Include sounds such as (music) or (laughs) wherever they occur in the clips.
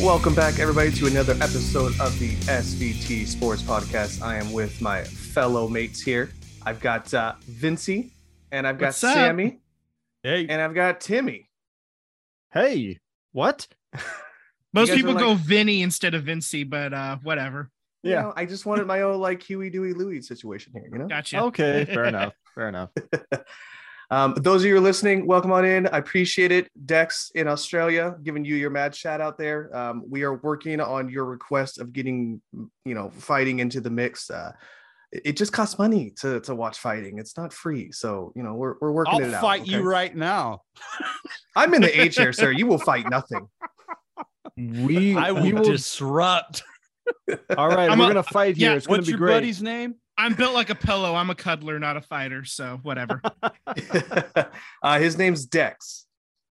Welcome back, everybody, to another episode of the SVT Sports Podcast. I am with my fellow mates here. I've got uh, Vincey, and I've got What's up? Sammy, Hey, and I've got Timmy. hey, what? (laughs) Most people are go Vinny instead of Vincy, but uh, whatever. You Yeah. know, I just wanted my own like Huey, Dewey, Louie situation here. You know. Gotcha. Okay, fair (laughs) enough. Fair enough. (laughs) Um, those of you who are listening, welcome on in. I appreciate it. Dex in Australia, giving you your mad shout out there. Um, we are working on your request of getting, you know, fighting into the mix. Uh, it, it just costs money to to watch fighting. It's not free, so you know we're we're working I'll it out. fight you right now. (laughs) I'm in the A chair, sir. You will fight nothing. We I we will will. disrupt. (laughs) all right, I'm we're a- gonna fight here. yeah, it's gonna What's be your great. buddy's name? I'm built like a pillow. I'm a cuddler, not a fighter. So whatever. (laughs) uh, his name's Dex.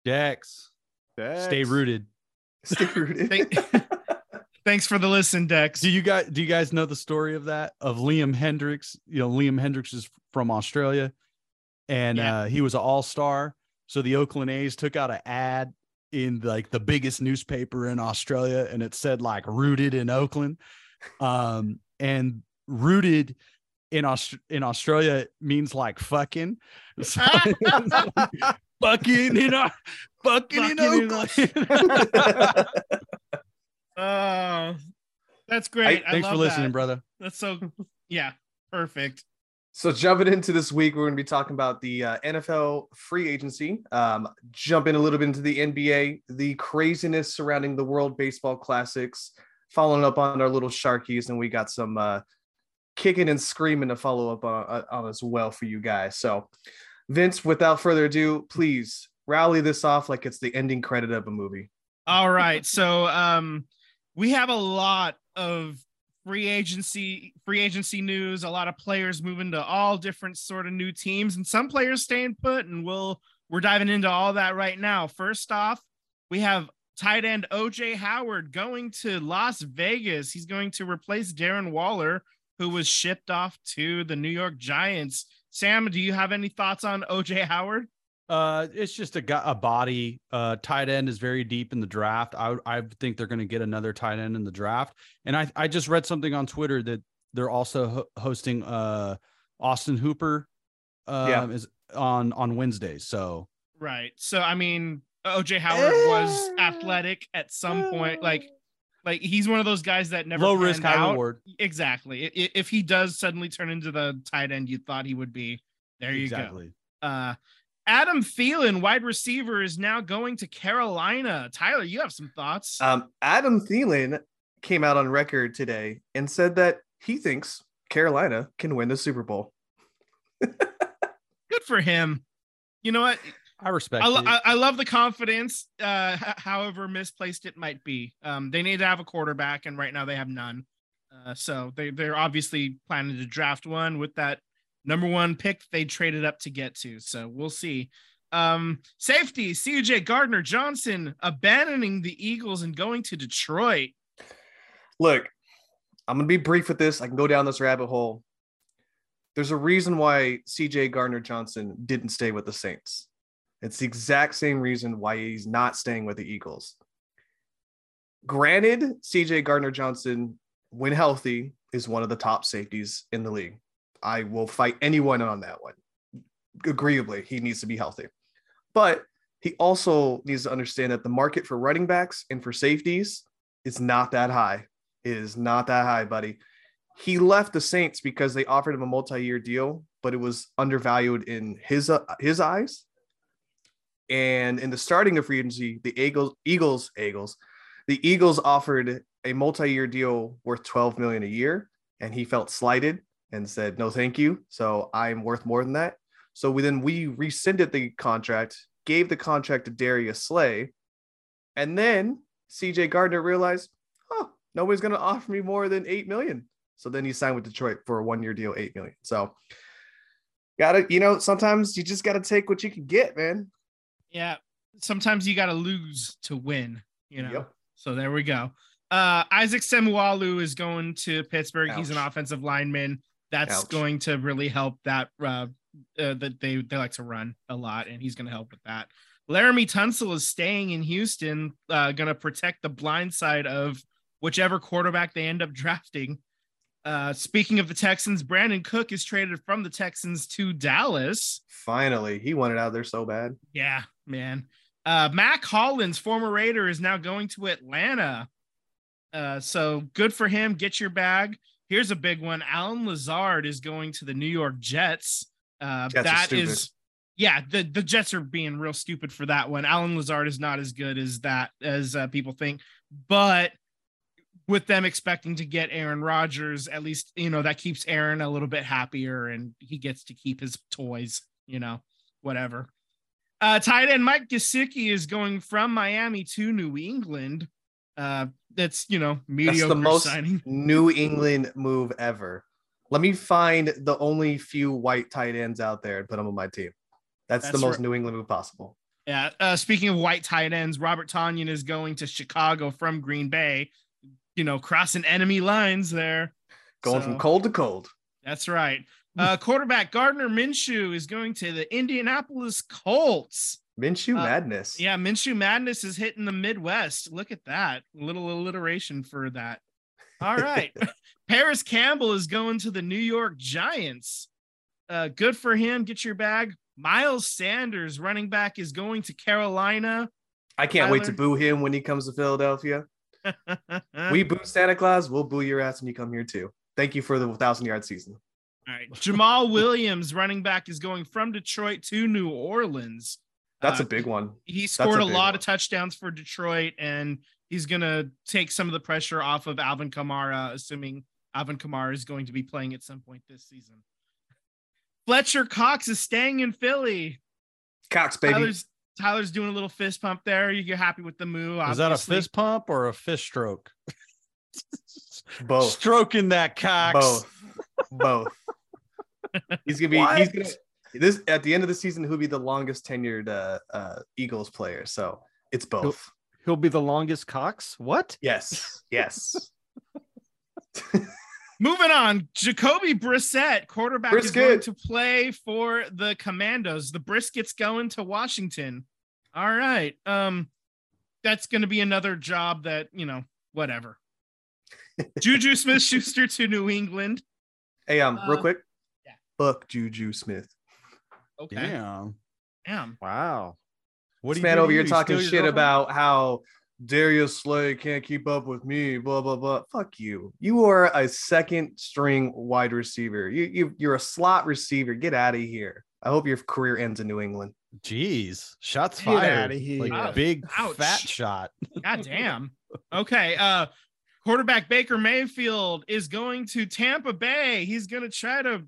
Dex. Stay rooted. Stay rooted. Thank- (laughs) Thanks for the listen, Dex. Do you guys do you guys know the story of that of Liam Hendriks? You know, Liam Hendriks is from Australia, and Yeah. uh, he was an all star. So the Oakland A's took out an ad in like the biggest newspaper in Australia, and it said like "rooted in Oakland," um, and "rooted." In Aust- in Australia means like fucking, (laughs) So- (laughs) fucking in Au- fucking in Fucking in Oakland. (laughs) Oh, that's great. I, Thanks for love listening, that. brother. That's so. Yeah, perfect. So jumping into this week, we're going to be talking about the uh, NFL free agency. Um, jump in a little bit into the NBA, the craziness surrounding the World Baseball Classics, following up on our little Sharkies, and we got some uh, kicking and screaming to follow up on, uh, on as well for you guys. So, Vince, without further ado, please rally this off like it's the ending credit of a movie. All right. So um we have a lot of free agency free agency news, a lot of players moving to all different sort of new teams and some players staying put and we'll we're diving into all that right now. First off, we have tight end OJ Howard going to Las Vegas. He's going to replace Darren Waller who was shipped off to the New York Giants. Sam, do you have any thoughts on OJ Howard? Uh, it's just a a body. Uh, tight end is very deep in the draft. I I think they're going to get another tight end in the draft. And I I just read something on Twitter that they're also ho- hosting uh Austin Hooper, um, Yeah. is on on Wednesdays. So Right. So I mean, OJ Howard was athletic at some point. Like, like he's one of those guys that never low risk, high out. reward. Exactly. I- i- If he does suddenly turn into the tight end you thought he would be, there you exactly. go. Uh, Adam Thielen, wide receiver, is now going to Carolina. Tyler, you have some thoughts? Um, Adam Thielen came out on record today and said that he thinks Carolina can win the Super Bowl. (laughs) Good for him. You know what? I respect I, lo- it. I, I love the confidence, uh, h- however misplaced it might be. Um, they need to have a quarterback, and right now they have none. Uh, so they they're obviously planning to draft one with that number one pick they traded up to get to. So we'll see. Um, safety, CJ Gardner Johnson abandoning the Eagles and going to Detroit. Look, I'm gonna be brief with this. I can go down this rabbit hole. There's a reason why CJ Gardner Johnson didn't stay with the Saints. It's the exact same reason why he's not staying with the Eagles. Granted, CJ Gardner Johnson, when healthy, is one of the top safeties in the league. I will fight anyone on that one. Agreeably, he needs to be healthy. But he also needs to understand that the market for running backs and for safeties is not that high. It is not that high, buddy. He left the Saints because they offered him a multi-year deal, but it was undervalued in his uh, his eyes. And in the starting of free agency, the Eagles, Eagles, Eagles, the Eagles offered a multi-year deal worth 12 million a year, and he felt slighted and said, "No, thank you." So I'm worth more than that. So we then we rescinded the contract, gave the contract to Darius Slay, and then CJ Gardner realized, "Oh, nobody's going to offer me more than eight million. So then he signed with Detroit for a one-year deal, eight million. So gotta, you know, sometimes you just gotta take what you can get, man. Yeah. Sometimes you got to lose to win, you know. Yep. So there we go. Uh, Isaac Seumalo is going to Pittsburgh. He's an offensive lineman. That's Ouch. going to really help that uh, uh, that they they like to run a lot, and he's going to help with that. Laremy Tunsil is staying in Houston, uh, going to protect the blind side of whichever quarterback they end up (laughs) drafting. Uh, speaking of the Texans, Brandon Cook is traded from the Texans to Dallas. Finally, he wanted out there so bad. Yeah, man. Uh, Mack Hollins, former Raider, is now going to Atlanta. Uh, so good for him. Get your bag. Here's a big one. Allen Lazard is going to the New York Jets. Uh, Jets that is, yeah, the, the Jets are being real stupid for that one. Allen Lazard is not as good as that as uh, people think, but with them expecting to get Aaron Rodgers, at least you know that keeps Aaron a little bit happier, and he gets to keep his toys. You know, whatever. Uh, tight end Mike Gesicki is going from Miami to New England. Uh, that's you know mediocre That's the most signing. New England move ever. Let me find the only few white tight ends out there and put them on my team. That's, That's the most right. New England move possible. Yeah. Uh, speaking of white tight ends, Robert Tonyan is going to Chicago from Green Bay. You know, crossing enemy lines there. Going So- from cold to cold. That's right. Uh, quarterback Gardner Minshew is going to the Indianapolis Colts. Minshew Uh, madness. Yeah, Minshew Madness is hitting the Midwest. Look at that. A little alliteration for that. All right. (laughs) Parris Campbell is going to the New York Giants. Uh, good for him. Get your bag. Miles Sanders, running back, is going to Carolina. I can't wait to boo him when he comes to Philadelphia. (laughs) we boo Santa Claus. We'll boo your ass when you come here too. Thank you for the thousand yard season. All right. Jamaal Williams, running back, is going from Detroit to New Orleans. That's Uh, a big one. He scored a a, lot one. of touchdowns for Detroit, and he's going to take some of the pressure off of Alvin Kamara, assuming Alvin Kamara is going to be playing at some point this season. Fletcher Cox is staying in Philly. Cox baby. Tyler's Tyler's doing a little fist pump there. You're happy with the move. Is that a fist pump or a fist stroke? Both. Stroking that cox. Both. Both. He's gonna be. He's gonna. This at the end of the season, who'll be the longest tenured uh, uh, Eagles player? So it's both. He'll be the longest Cox. What? Yes. Yes. (laughs) (laughs) Moving on, Jacoby Brissett, quarterback, is going to play for the Commandos. The Brisket's going to Washington. All right. Um, that's going to be another job that you know, whatever. (laughs) Juju Smith Schuster to New England. hey, um, real Uh, quick. Yeah. Fuck Juju Smith. Okay. Damn. Damn. Wow. What This do man do over here talking shit girlfriend? about how Darius Slay can't keep up with me. Blah blah blah. Fuck you. You are a second string wide receiver. You you you're a slot receiver. Get out of here. I hope your career ends in New England. Jeez, shots Get fired. outta here. Like Wow. big Ouch. fat shot. God damn. Okay. Uh quarterback Baker Mayfield is going to Tampa Bay. He's gonna try to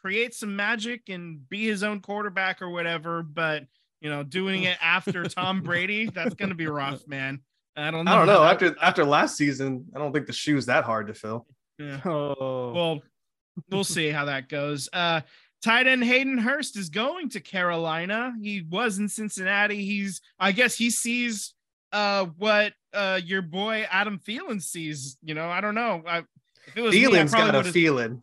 create some magic and be his own quarterback or whatever, but you know, doing it after Tom (laughs) Brady, that's gonna be rough, man. I don't know. I don't know. After after last season, I don't think the shoe's that hard to fill. Yeah. (laughs) Oh. Well, we'll see how that goes. Uh tight end Hayden Hurst is going to Carolina. He was in Cincinnati. He's I guess he sees uh what uh your boy Adam Thielen sees. You know, I don't know. I if it was me, I Thielen's probably got a would've- feeling.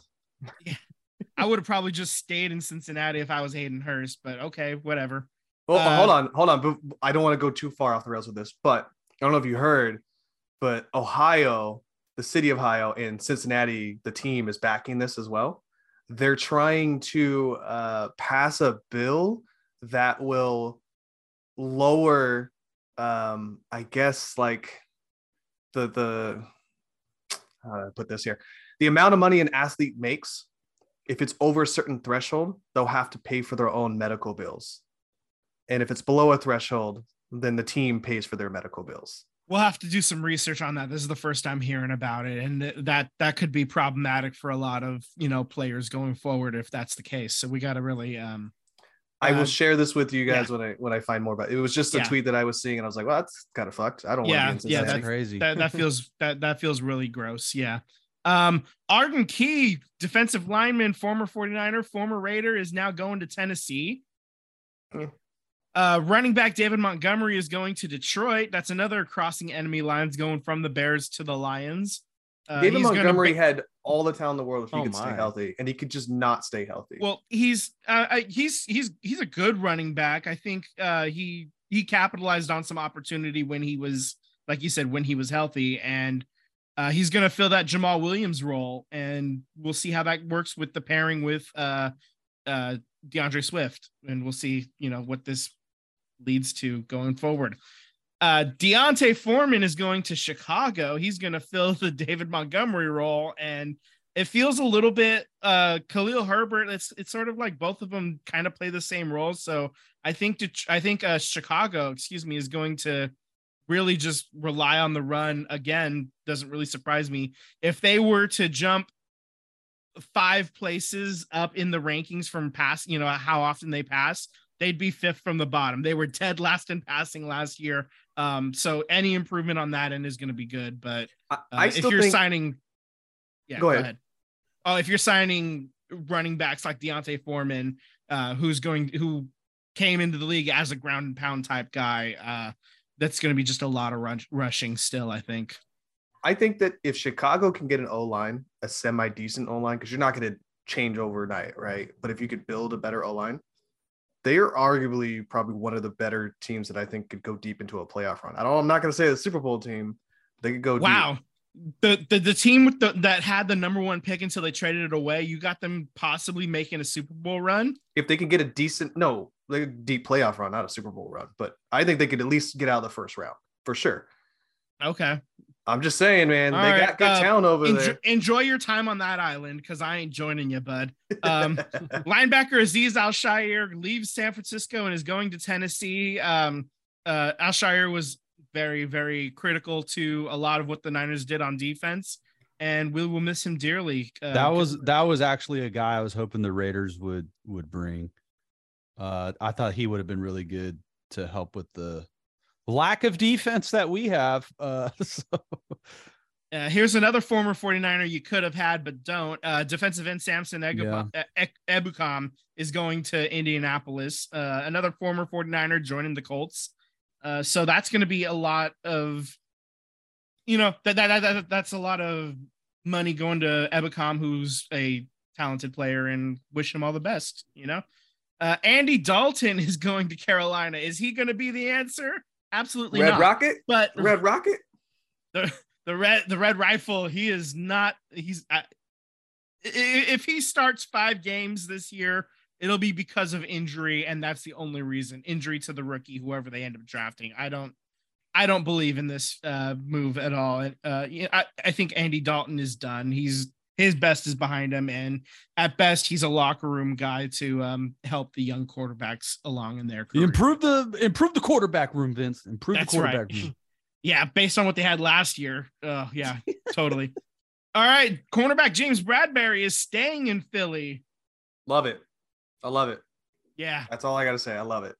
I would have probably just stayed in Cincinnati if I was Hayden Hurst, but okay, whatever. Well, Uh, hold on, hold on. I don't want to go too far off the rails with this. But I don't know if you heard, but Ohio, the city of Ohio, and Cincinnati, the team is backing this as well. They're trying to uh, pass a bill that will lower, um, I guess, like the the how do I put this here? The amount of money an athlete makes, if it's over a certain threshold, they'll have to pay for their own medical bills. And if it's below a threshold, then the team pays for their medical bills. We'll have to do some research on that. This is the first time hearing about it, and th- that that could be problematic for a lot of you know players going forward if that's the case. So we got to really um I Uh, will share this with you guys when I when I find more about it. It was just a Yeah. tweet that I was seeing, and I was like, "Well, that's kind of fucked. I don't Yeah, want to be in yeah, That's crazy. that that feels that that feels really gross. Yeah. Um Arden Key, defensive lineman, former 49er, former Raider, is now going to Tennessee. Hmm. Uh, running back David Montgomery is going to Detroit. That's another crossing enemy lines going from the Bears to the Lions. Uh, David he's gonna Montgomery had all the talent in the world if he Oh could stay healthy, and he could just not stay healthy. Well, he's uh, he's he's he's a good running back. I think uh, he he capitalized on some opportunity when he was, like you said, when he was healthy, and uh, he's going to fill that Jamaal Williams role, and we'll see how that works with the pairing with uh, uh, DeAndre Swift, and we'll see, you know, what this leads to going forward. Uh, D'Onta Foreman is going to Chicago. He's going to fill the David Montgomery role, and it feels a little bit uh Khalil Herbert. It's it's sort of like both of them kind of play the same role. So I think to, I think uh, Chicago, excuse me, is going to really just rely on the run again. Doesn't really surprise me if they were to jump five places up in the rankings from pass. You know how often they pass. They'd be fifth from the bottom. They were dead last in passing last year. Um, so any improvement on that end is going to be good. But uh, if you're think, signing, yeah, Go ahead. Oh, if you're signing running backs like D'Onta Foreman, uh, who's going who came into the league as a ground and pound type guy, uh, that's going to be just a lot of rushing still. I think. I think that if Chicago can get an O line, a semi decent O line, because you're not going to change overnight, right? But if you could build a better O line, they are arguably probably one of the better teams that I think could go deep into a playoff run. I don't. I'm not going to say the Super Bowl team. They could go. Wow. deep. The, the the team with the, that had the number one pick until they traded it away, you got them possibly making a Super Bowl run. If they can get a decent, no, like a deep playoff run, not a Super Bowl run, but I think they could at least get out of the first round for sure. Okay, I'm just saying, man, All they right, got good uh, talent over enjoy, there. enjoy your time on that island because I ain't joining you, bud. (laughs) Um, linebacker Azeez Al-Shaair leaves San Francisco and is going to Tennessee. Um, uh, Al Shire was very, very critical to a lot of what the Niners did on defense, and we will miss him dearly. Uh, that was that was actually a guy I was hoping the Raiders would would bring. Uh, I thought he would have been really good to help with the lack of defense that we have. Uh, (laughs) so Uh, here's another former 49er you could have had but don't. Uh, defensive end Samson Egub- E- E- Ebukam is going to Indianapolis. Uh, another former 49er joining the Colts. Uh, so that's going to be a lot of, you know, that, that, that that's a lot of money going to Ebukam, who's a talented player, and wish him all the best. You know, uh, Andy Dalton is going to Carolina. Is he going to be the answer? Absolutely Red not. Rocket, But Red Rocket. the the red the red rifle he is not he's I, if he starts five games this year it'll be because of injury and that's the only reason injury to the rookie whoever they end up drafting i don't i don't believe in this uh move at all And, uh I, I think andy dalton is done he's his best is behind him and at best he's a locker room guy to um help the young quarterbacks along in their career. improve the improve the quarterback room, Vince. Improve That's the right. quarterback room. (laughs) Yeah, based on what they had last year. Uh, yeah, totally. (laughs) All right, cornerback James Bradberry is staying in Philly. Love it. I love it. Yeah. That's all I got to say. I love it.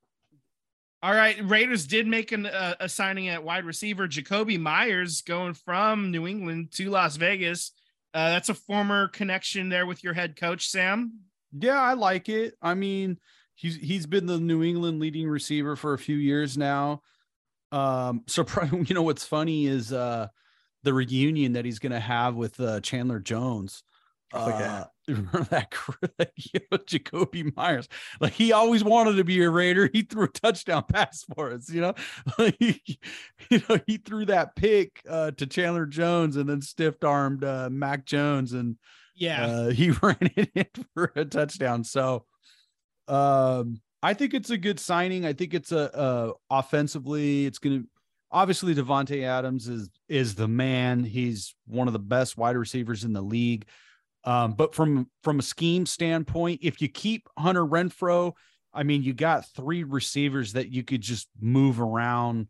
All right, Raiders did make an, uh, a signing at wide receiver, Jakobi Meyers, going from New England to Las Vegas. Uh, that's a former connection there with your head coach, Sam. Yeah, I like it. I mean, he's he's been the New England leading receiver for a few years now. Um, (laughs) so probably, you know what's funny is uh the reunion that he's gonna have with uh Chandler Jones. Oh, yeah. (laughs) Remember that (laughs) that, you know, Jakobi Meyers? Like he always wanted to be a Raider. He threw a touchdown (laughs) pass for us, you know. Like, you know, he threw that pick uh to Chandler Jones and then stiff armed uh Mac Jones and Yeah. uh, he ran it in for a touchdown. So um, I think it's a good signing. I think it's a, uh offensively, it's going to obviously Davante Adams is is the man. He's one of the best wide receivers in the league. Um, but from from a scheme standpoint, if you keep Hunter Renfrow, I mean, you got three receivers that you could just move around.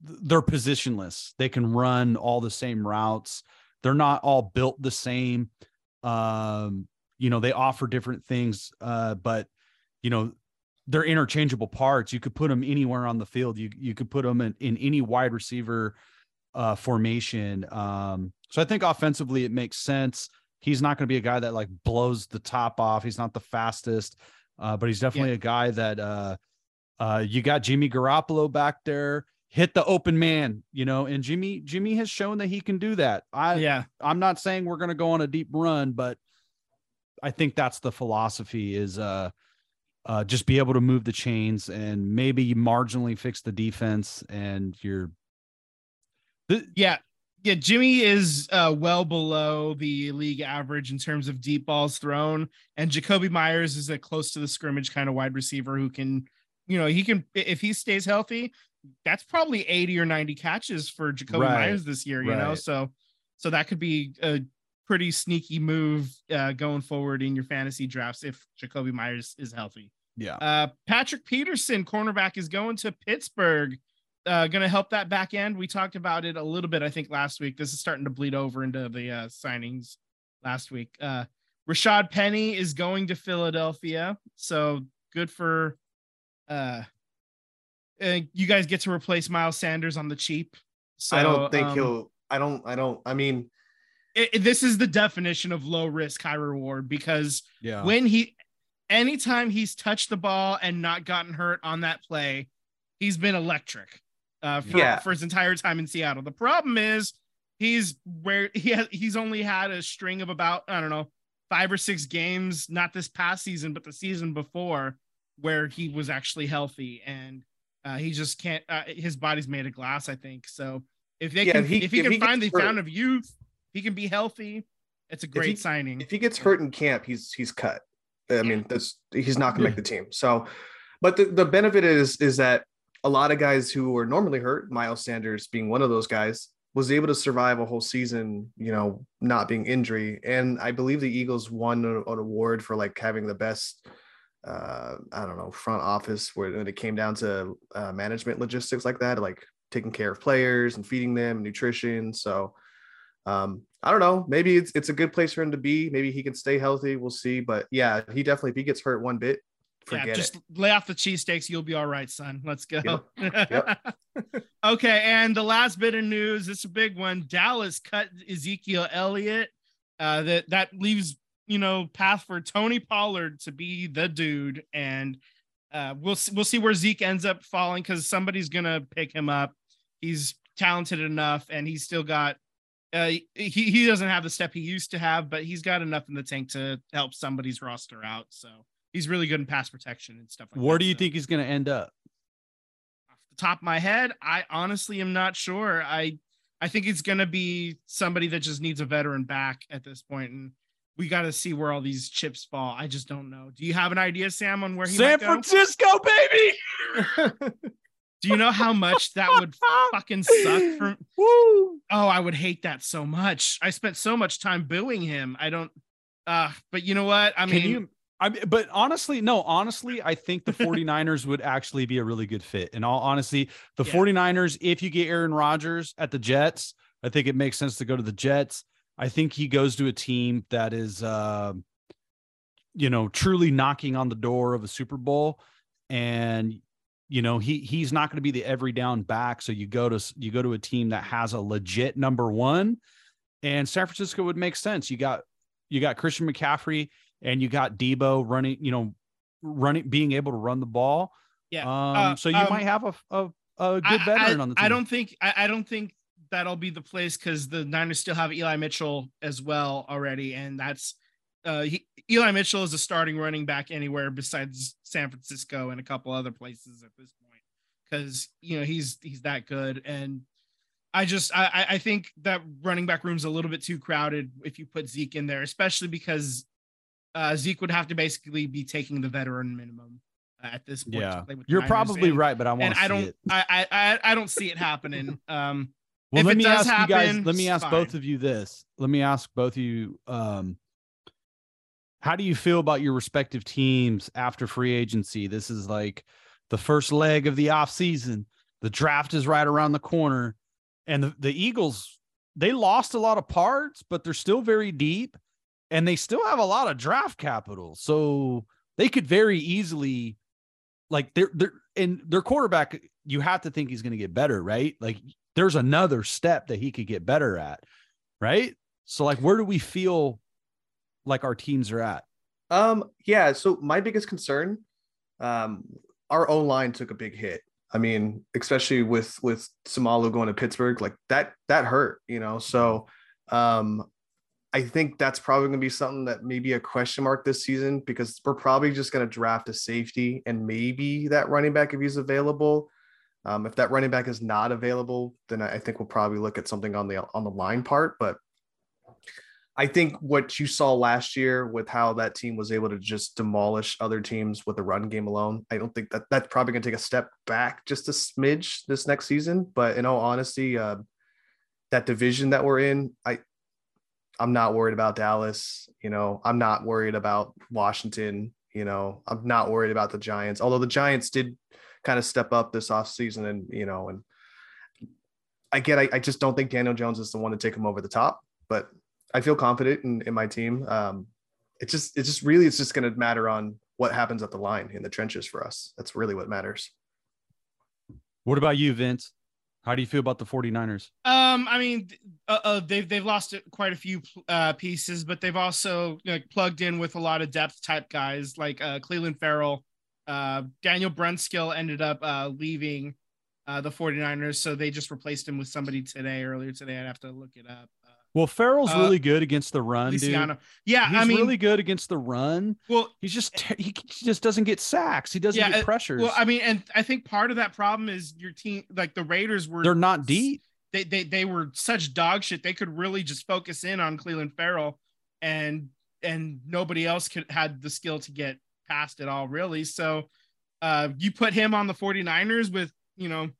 They're positionless. They can run all the same routes. They're not all built the same. Um, you know, they offer different things, uh, but you know, they're interchangeable parts. You could put them anywhere on the field. You you could put them in, in any wide receiver uh, formation. Um, so I think offensively it makes sense. He's not going to be a guy that like blows the top off. He's not the fastest, uh, but he's definitely a guy that uh, uh, you got Jimmy Garoppolo back there. Hit the open man, you know, and Jimmy Jimmy has shown that he can do that. I yeah. I'm not saying we're going to go on a deep run, but I think that's the philosophy is uh uh, just be able to move the chains and maybe marginally fix the defense. And you're, the, Yeah. Yeah, Jimmy is uh, well below the league average in terms of deep balls thrown, and Jakobi Meyers is a close to the scrimmage kind of wide receiver who can, you know, he can if he stays healthy, that's probably 80 or 90 catches for Jacoby Right, Myers this year, you know. So so that could be a pretty sneaky move uh, going forward in your fantasy drafts if Jakobi Meyers is healthy. yeah. Uh, Patrick Peterson, cornerback, is going to Pittsburgh. Uh, going to help that back end. We talked about it a little bit, I think, last week. This is starting to bleed over into the uh, signings last week. Uh, Rashad Penny is going to Philadelphia, so good for. Uh, uh, you guys get to replace Miles Sanders on the cheap. So I don't think um, he'll. I don't. I don't. I mean, it- it- this is the definition of low risk, high reward because Yeah. when he anytime he's touched the ball and not gotten hurt on that play, he's been electric uh, for, Yeah. for his entire time in Seattle. The problem is he's where he has he's only had a string of about I don't know five or six games, not this past season, but the season before, where he was actually healthy and uh, he just can't. Uh, his body's made of glass, I think. So if they Yeah, can, if he- if he if can he find the hurt- fountain of youth, he can be healthy. It's a great he- signing. if he gets hurt in camp, he's he's cut. I mean, that's he's not gonna make the team. So, but the, the benefit is is that a lot of guys who were normally hurt, Miles Sanders being one of those guys, was able to survive a whole season, you know, not being injury. And I believe the Eagles won an award for like having the best, uh, I don't know, front office where when it came down to uh, management logistics like that, like taking care of players and feeding them nutrition. So, um, I don't know. Maybe it's it's a good place for him to be. Maybe he can stay healthy. We'll see. But yeah, he definitely if he gets hurt one bit, forget yeah, just it. lay off the cheesesteaks. You'll be all right, son. Let's go. Yep. (laughs) okay. And the last bit of news, it's a big one. Dallas cut Ezekiel Elliott. Uh, that that leaves you know path for Tony Pollard to be the dude, and uh, we'll we'll see where Zeke ends up falling because somebody's gonna pick him up. He's talented enough, and he's still got. Uh, he he doesn't have the step he used to have, but he's got enough in the tank to help somebody's roster out. So he's really good in pass protection and stuff like that. Where do you so think he's going to end up? off the top of my head, I honestly am not sure. I I think it's gonna be somebody that just needs a veteran back at this point, and we got to see where all these chips fall. I just don't know. Do you have an idea, Sam, on where he San might go? Francisco, baby. (laughs) Do you know how much that would (laughs) fucking suck for? Woo. Oh, I would hate that so much. I spent so much time booing him. I don't. Uh, but you know what? I mean, Can you? I mean, but honestly, no, honestly, I think the (laughs) 49ers would actually be a really good fit. In all honesty, the Yeah. 49ers, if you get Aaron Rodgers at the Jets, I think it makes sense to go to the Jets. I think he goes to a team that is, uh, you know, truly knocking on the door of a Super Bowl. And, you know, he he's not going to be the every down back. So you go to you go to a team that has a legit number one, and San Francisco would make sense. You got you got Christian McCaffrey and you got Debo running, you know, running, being able to run the ball. yeah. Um, Uh, so you um, might have a, a, a good I- veteran I, on the team. I don't think I, I don't think that'll be the place because the Niners still have Eli Mitchell as well already, and that's uh he, Eli Mitchell is a starting running back anywhere besides San Francisco and a couple other places at this point because you know he's he's that good and. I just I I- I think that running back room's a little bit too crowded if you put Zeke in there, especially because uh, Zeke would have to basically be taking the veteran minimum at this point. Yeah, play with the you're Niners, probably and- right, but I want and to see I don't. I, I, I, don't see it happening. (laughs) Um, Well, let me ask you guys. Let me ask both of you this. Let me ask both of you. Um, how do you feel about your respective teams after free agency? This is like the first leg of the off season. The draft is right around the corner, and the, the Eagles they lost a lot of parts, but they're still very deep, and they still have a lot of draft capital. So they could very easily, like they're they're and their quarterback. You have to think he's going to get better, right? Like there's another step that he could get better at, right? So like where do we feel like our teams are at? Um, yeah. So my biggest concern, um, our own line took a big hit. I mean, especially with with Seumalo going to Pittsburgh, like that that hurt, you know. So, um, I think that's probably going to be something that maybe a question mark this season because we're probably just going to draft a safety and maybe that running back if he's available. Um, if that running back is not available, then I think we'll probably look at something on the on the line part. But I think what you saw last year with how that team was able to just demolish other teams with the run game alone, I don't think that that's probably going to take a step back just a smidge this next season. But in all honesty, uh, that division that we're in, I I'm not worried about Dallas. You know, I'm not worried about Washington. You know, I'm not worried about the Giants, although the Giants did kind of step up this offseason and, you know, and again, I, I just don't think Daniel Jones is the one to take him over the top, but I feel confident in, in my team. Um, it just, it just really, it's just going to matter on what happens at the line in the trenches for us. That's really what matters. What about you, Vince? How do you feel about the 49ers? Um, I mean, uh, uh, they've they've lost quite a few uh, pieces, but they've also you know, plugged in with a lot of depth type guys like uh, Clelin Ferrell. Uh, Daniel Brunskill ended up uh, leaving uh, the 49ers, so they just replaced him with somebody today, earlier today. I'd have to look it up. Well, Ferrell's Uh, really good against the run, dude. Yeah, He's I mean, really good against the run. well, He's just he just doesn't get sacks. He doesn't Yeah, get pressures. well, I mean, and I think part of that problem is your team, like the Raiders were They're not deep. they they they were such dog shit. They could really just focus in on Clelin Ferrell, and and nobody else could had the skill to get past it all really. So, uh, you put him on the 49ers with you know,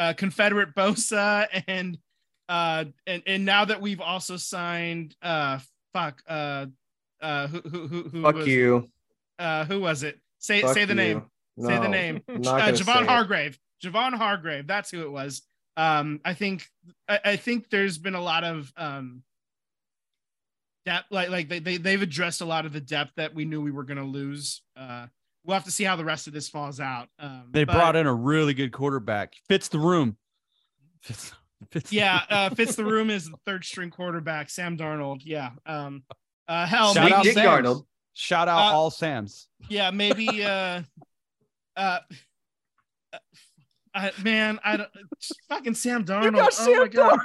uh, Confederate Bosa (laughs) and uh and and now that we've also signed uh fuck uh uh who who who, who Fuck was, you. uh who was it say Fuck say the you. name say the name uh, not gonna Javon it. Hargrave. Javon Hargrave, that's who it was. Um, I think I, I think there's been a lot of um depth, like like they, they they've addressed a lot of the depth that we knew we were gonna lose. Uh, we'll have to see how the rest of this falls out. Um, They but- brought in a really good quarterback. Fits the room. Fits, fits the yeah, uh, fits the room is the third string quarterback, Sam Darnold. Yeah. Um, uh, hell, Shout Sweet out Dick Sam's. Darnold. Shout out Uh, all Sam's. yeah, maybe. Uh, (laughs) uh, uh, I, man, I don't. Fucking Sam Darnold. got oh my Sam god.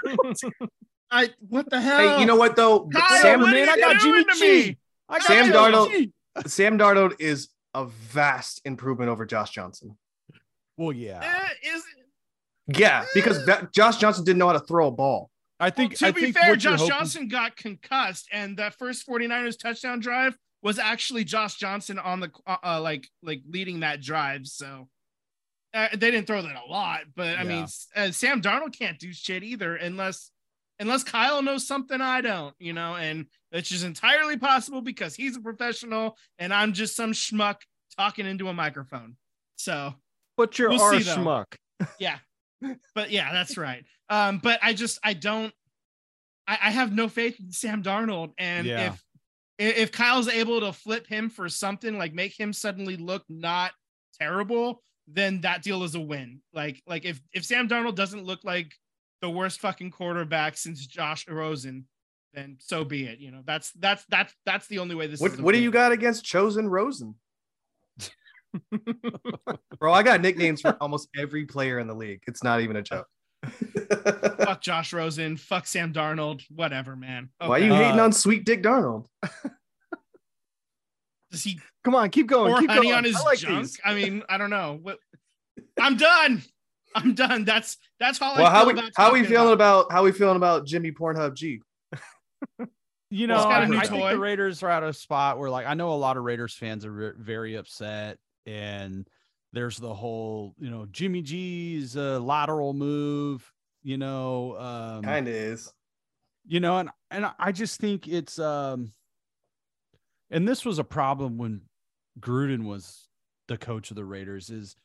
I what the hell? Hey, you know what though? Kyle, Sam, what man, I got Jimmy to I got Sam you. Darnold- Sam Darnold is a vast improvement over Josh Johnson. Well, yeah. Eh, is Yeah, because that, Josh Johnson didn't know how to throw a ball. I think. to I be think fair, Josh hoping- Johnson got concussed, and that first 49ers touchdown drive was actually Josh Johnson on the uh, uh, like like leading that drive. So uh, they didn't throw that a lot, but I mean, uh, Sam Darnold can't do shit either unless unless Kyle knows something I don't, you know, and it's just entirely possible because he's a professional and I'm just some schmuck talking into a microphone. So But you're We'll our see, schmuck. yeah but yeah that's right. Um but i just i don't i, I have no faith in sam darnold. And Yeah. if if if kyle's able to flip him for something like make him suddenly look not terrible then that deal is a win. Like like if if sam darnold doesn't look like the worst fucking quarterback since josh rosen then so be it. You know that's that's that's that's the only way this What is what do you got against Chosen Rosen? (laughs) Bro, I got nicknames for almost every player in the league. It's not even a joke. (laughs) fuck josh rosen fuck sam darnold whatever man Why are you hating Uh, on Sweet Dick Darnold? (laughs) does he Come on, keep going. pour keep honey going. on his I like junk. these. I mean, I don't know. What I'm done. I'm done. That's that's all Well, I how feel we about how we feeling about how we feeling about Jimmy Pornhub G? You know, it's got I, a new I think the Raiders are at a spot where, like, I know a lot of Raiders fans are ve- very upset, and there's the whole, you know, Jimmy G's uh, lateral move. You know, um, Kind of is. you know, and and I just think it's, um, and this was a problem when Gruden was the coach of the Raiders. Is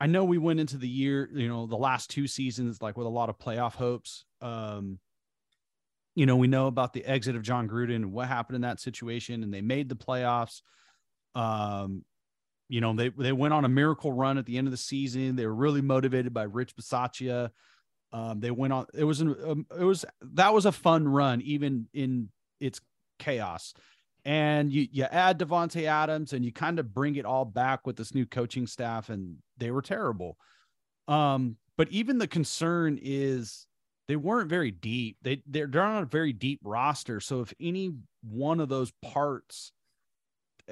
I know we went into the year, you know, the last two seasons like with a lot of playoff hopes. Um, you know, we know about the exit of Jon Gruden and what happened in that situation, and they made the playoffs. Um, you know, they they went on a miracle run at the end of the season. They were really motivated by Rich Bisaccia. Um, they went on. It was an um, it was that was a fun run, even in its chaos. And you you add Davante Adams, and you kind of bring it all back with this new coaching staff, and they were terrible. Um, but even the concern is they weren't very deep. They they're, they're not a very deep roster. So if any one of those parts,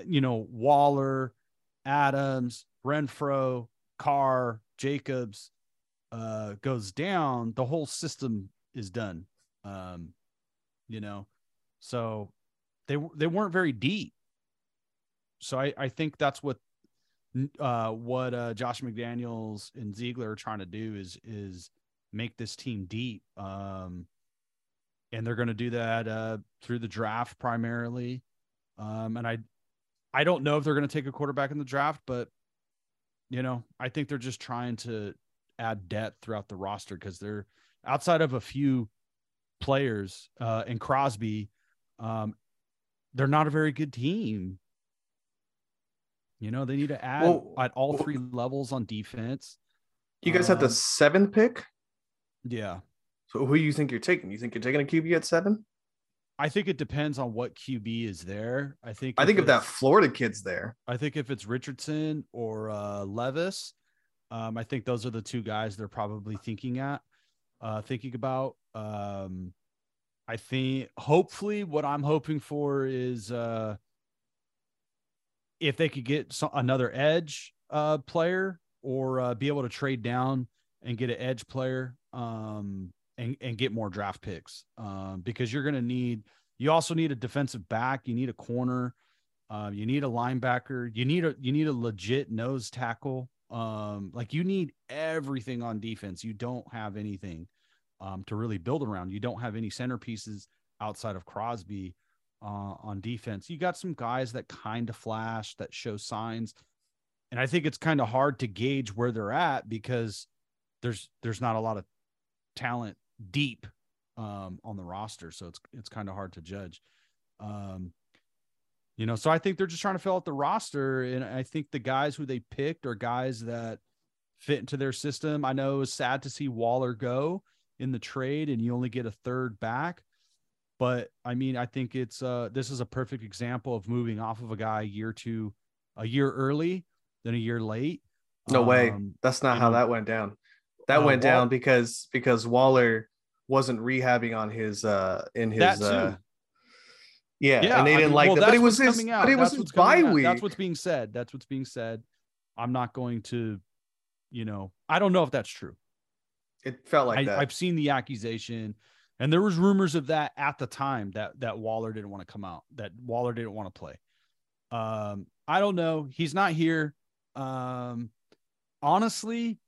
you know, Waller, Adams, Renfrow, Carr, Jacobs, uh, goes down, the whole system is done. Um, you know, so they they weren't very deep. So I I think that's what uh what uh Josh McDaniels and Ziegler are trying to do is is make this team deep. Um and they're going to do that uh through the draft primarily. Um and I I don't know if they're going to take a quarterback in the draft, but you know, I think they're just trying to add depth throughout the roster because they're outside of a few players uh and Crosby um they're not a very good team. You know, they need to add Well, at all well- three levels on defense. You guys have the Um, seventh pick. Yeah. So who do you think you're taking? You think you're taking a QB at seven? I think it depends on what QB is there. I think I think if that Florida kid's there, I think if it's Richardson or uh, Levis, um, I think those are the two guys they're probably thinking at, uh, thinking about. Um, I think hopefully what I'm hoping for is uh, if they could get some, another edge uh, player or uh, be able to trade down and get an edge player um, and, and get more draft picks um, because you're going to need, you also need a defensive back, you need a corner. Um, you need a linebacker. You need a you need a legit nose tackle. Um, like you need everything on defense. You don't have anything um, to really build around. You don't have any centerpieces outside of Crosby uh, on defense. You got some guys that kind of flash, that show signs, and I think it's kind of hard to gauge where they're at because there's there's not a lot of talent deep um, on the roster, so it's it's kind of hard to judge. Um, you know, so I think they're just trying to fill out the roster, and I think the guys who they picked are guys that fit into their system. I know it was sad to see Waller go in the trade, and you only get a third back. But I mean, I think it's uh this is a perfect example of moving off of a guy a year to a year early than a year late. no way. Um, That's not how know- that went down. That Uh, went down because because Waller wasn't rehabbing on his uh in his That too. uh yeah, yeah, and they I didn't mean, like well, that. But it was his coming out. but it was That's his coming bye out. week. That's what's being said. That's what's being said. I'm not going to, you know, I don't know if that's true. it felt like I, that. I've seen the accusation, and there was rumors of that at the time that that Waller didn't want to come out, that Waller didn't want to play. Um, I don't know. He's not here. Um, honestly,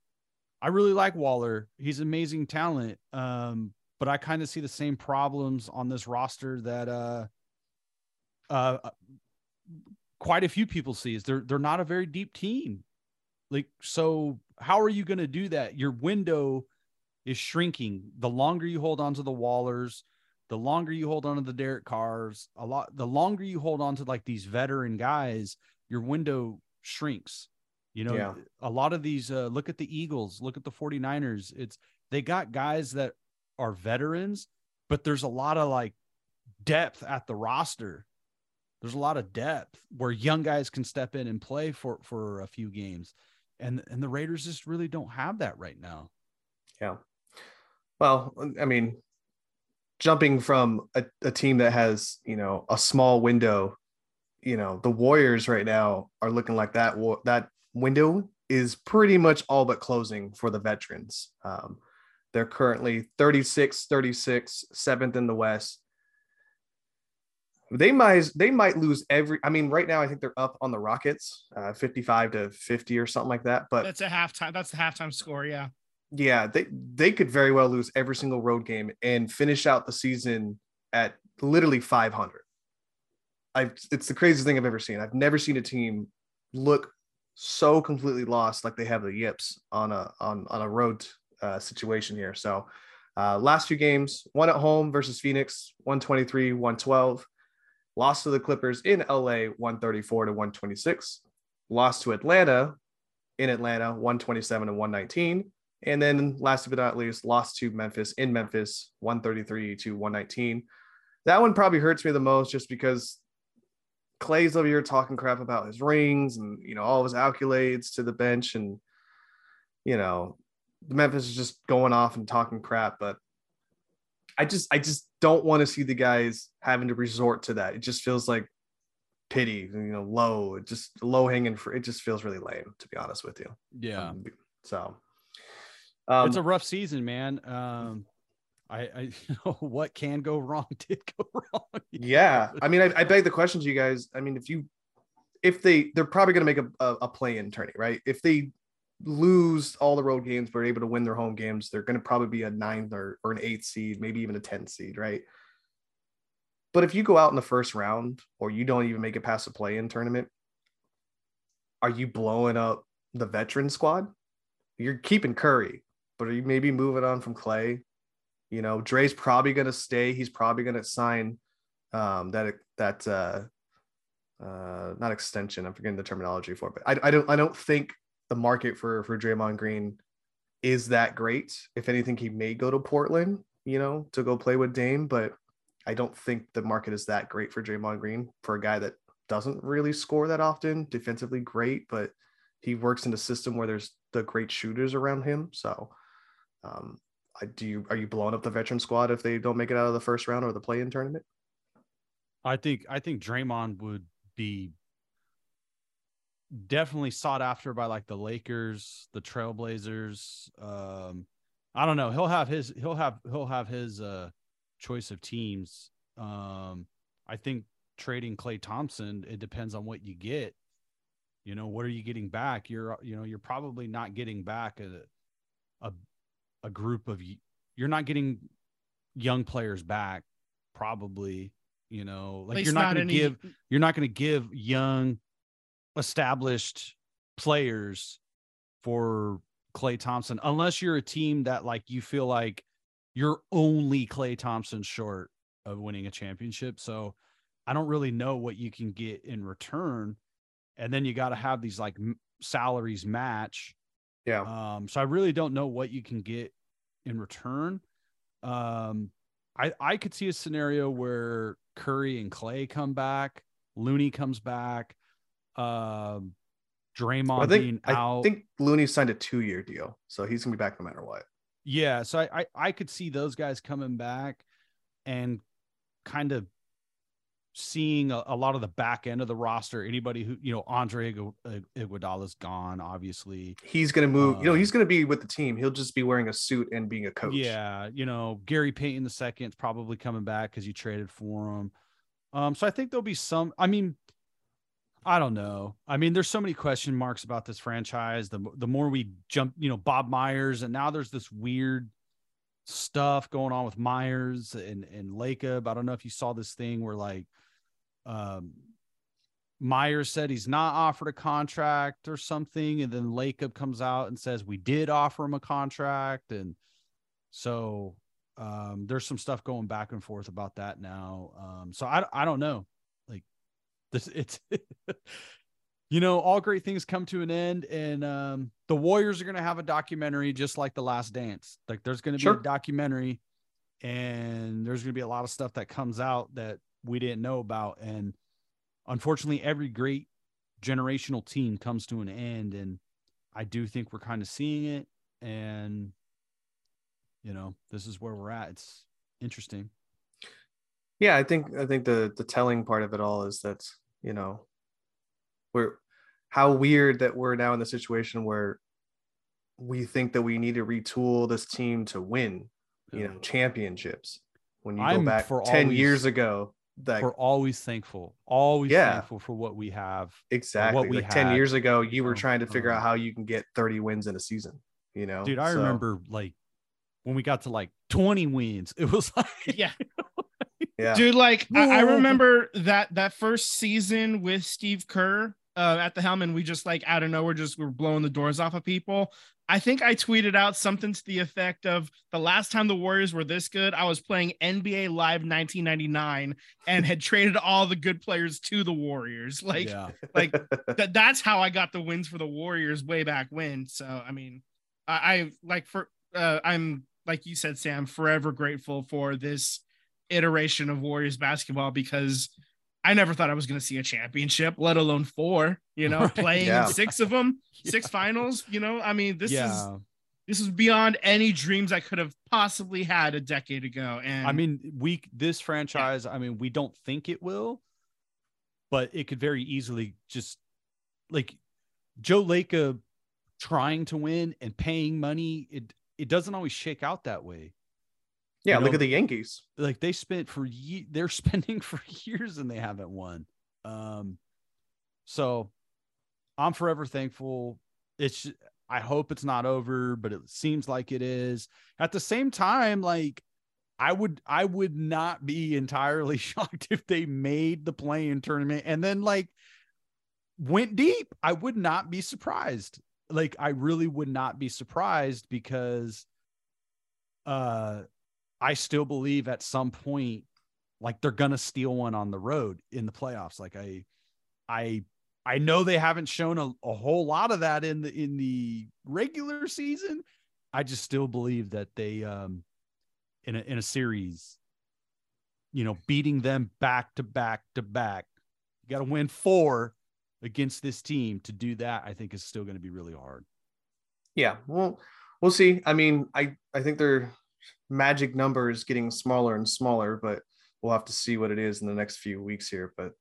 I really like Waller. He's amazing talent. Um, but I kind of see the same problems on this roster that uh, uh, quite a few people see. Is they're they're not a very deep team. Like, so how are you going to do that? Your window is shrinking. The longer you hold on to the Wallers, the longer you hold on to the Derek Carrs, a lot, the longer you hold on to like these veteran guys, your window shrinks. You know, Yeah. a lot of these, uh, look at the Eagles, look at the 49ers. It's, they got guys that are veterans, but there's a lot of like depth at the roster. There's a lot of depth where young guys can step in and play for, for a few games. And, and the Raiders just really don't have that right now. Yeah. Well, I mean, jumping from a, a team that has, you know, a small window, you know, the Warriors right now are looking like that. That window is pretty much all but closing for the veterans. Um, they're currently 36, 36, seventh in the West. They might they might lose every. I mean, right now I think they're up on the Rockets, uh, 55 to 50 or something like that. But That's a halftime. That's the halftime score. Yeah. yeah, they they could very well lose every single road game and finish out the season at literally 500. I've it's the craziest thing I've ever seen. I've never seen a team look so completely lost like they have the Yips on a on on a road uh, situation here. So uh, last few games, one at home versus Phoenix, 123, 112. Lost to the Clippers in LA, 134 to 126. Lost to Atlanta in Atlanta, 127 to 119. And then last but not least, lost to Memphis in Memphis, 133 to 119. That one probably hurts me the most just because Klay's over here talking crap about his rings and you know all of his accolades to the bench, and you know Memphis is just going off and talking crap. But I just I just don't want to see the guys having to resort to that. It just feels like pity, you know, low, just low hanging for it just feels really lame, to be honest with you. Yeah. Um, so um, it's a rough season, man. Um, I, I (laughs) you know what can go wrong (laughs) did go wrong. yeah. I mean, I, I beg the question to you guys. I mean, if you if they they're probably gonna make a, a, a play in tourney, right? If they lose all the road games but are able to win their home games, they're gonna probably be a ninth or, or an eighth seed, maybe even a 10th seed, right? But if you go out in the first round or you don't even make it past the play in tournament, are you blowing up the veteran squad? You're keeping Curry, but are you maybe moving on from Klay? You know, Dre's probably going to stay. He's probably going to sign um, that that uh, uh, not extension. I'm forgetting the terminology for it, but I, I don't I don't think the market for for Draymond Green is that great. If anything, he may go to Portland, you know, to go play with Dame, but I don't think the market is that great for Draymond Green for a guy that doesn't really score that often. Defensively, great, but he works in a system where there's the great shooters around him. So, um, do you are you blowing up the veteran squad if they don't make it out of the first round or the play-in tournament? I think I think Draymond would be definitely sought after by like the Lakers, the Trailblazers. Um, I don't know. He'll have his he'll have he'll have his uh choice of teams. Um, I think trading Klay Thompson, it depends on what you get. You know, what are you getting back? You're you know, you're probably not getting back a a, a group of you're not getting young players back, probably. You know, like you're not, not going to give you're not going to give young established players for Klay Thompson unless you're a team that like you feel like you're only Klay Thompson short of winning a championship. So I don't really know what you can get in return. And then you got to have these like salaries match. Yeah. Um, so I really don't know what you can get in return. Um, I I could see a scenario where Curry and Klay come back, Looney comes back, um, Draymond I think, being out. I think Looney signed a two year deal, so he's gonna be back no matter what. Yeah, so I, I I could see those guys coming back and kind of seeing a, a, lot of the back end of the roster. Anybody who you know, Andre Iguodala's gone. Obviously, he's going to move. you know, he's um, going to be with the team. He'll just be wearing a suit and being a coach. Yeah, you know, Gary Payton the second is probably coming back because you traded for him. Um, so I think there'll be some. I mean, I don't know. I mean, there's so many question marks about this franchise. The the more we jump, you know, Bob Myers, and now there's this weird stuff going on with Myers and and Lacob. I don't know if you saw this thing where like um Myers said he's not offered a contract or something, and then Lacob comes out and says we did offer him a contract, and so um, there's some stuff going back and forth about that now. Um, so I I don't know. Like this (laughs) it's you know, all great things come to an end, and um, the Warriors are going to have a documentary just like The Last Dance. Like, there's going to be sure. a documentary, and there's going to be a lot of stuff that comes out that we didn't know about. And unfortunately, every great generational team comes to an end, and I do think we're kind of seeing it. And you know, this is where we're at. It's interesting. Yeah, I think I think the the telling part of it all is that you know we're how weird that we're now in the situation where we think that we need to retool this team to win you know championships when you I'm go back 10 always, years ago that we're always thankful always yeah, thankful for what we have exactly what we like 10 years ago you were trying to figure out how you can get 30 wins in a season you know dude i so, remember like when we got to like 20 wins it was like yeah (laughs) yeah. Dude, like I, I, remember that that first season with Steve Kerr uh, at the helm, and we just like out of nowhere just were blowing the doors off of people. I think I tweeted out something to the effect of the last time the Warriors were this good, I was playing NBA Live 1999 and had traded all the good players to the Warriors. (laughs) Like, yeah. like (laughs) th- that's how I got the wins for the Warriors way back when. So, I mean, I, I like for uh, I'm like you said, Sam, forever grateful for this iteration of Warriors basketball because I never thought I was going to see a championship, let alone four, you know, right. playing yeah. six of them, (laughs) six finals, you know, I mean, this yeah. is this is beyond any dreams I could have possibly had a decade ago. And I mean, we this franchise, I mean, we don't think it will, but it could very easily just like Joe Lacob trying to win and paying money. It it doesn't always shake out that way. Yeah, You look at the Yankees. Like they spent for ye- they're (laughs) spending for years and they haven't won. Um, so I'm forever thankful. It's I hope it's not over, but it seems like it is. At the same time, like I would I would not be entirely (laughs) shocked if they made the play-in tournament and then like went deep. I would not be surprised. Like I really would not be surprised because uh I still believe at some point like they're gonna steal one on the road in the playoffs. Like I I I know they haven't shown a, a whole lot of that in the in the regular season. I just still believe that they um in a in a series, you know, beating them back to back to back. You gotta win four against this team to do that, I think is still gonna be really hard. Yeah, well, we'll see. I mean, I I think their magic number is getting smaller and smaller, but we'll have to see what it is in the next few weeks here. But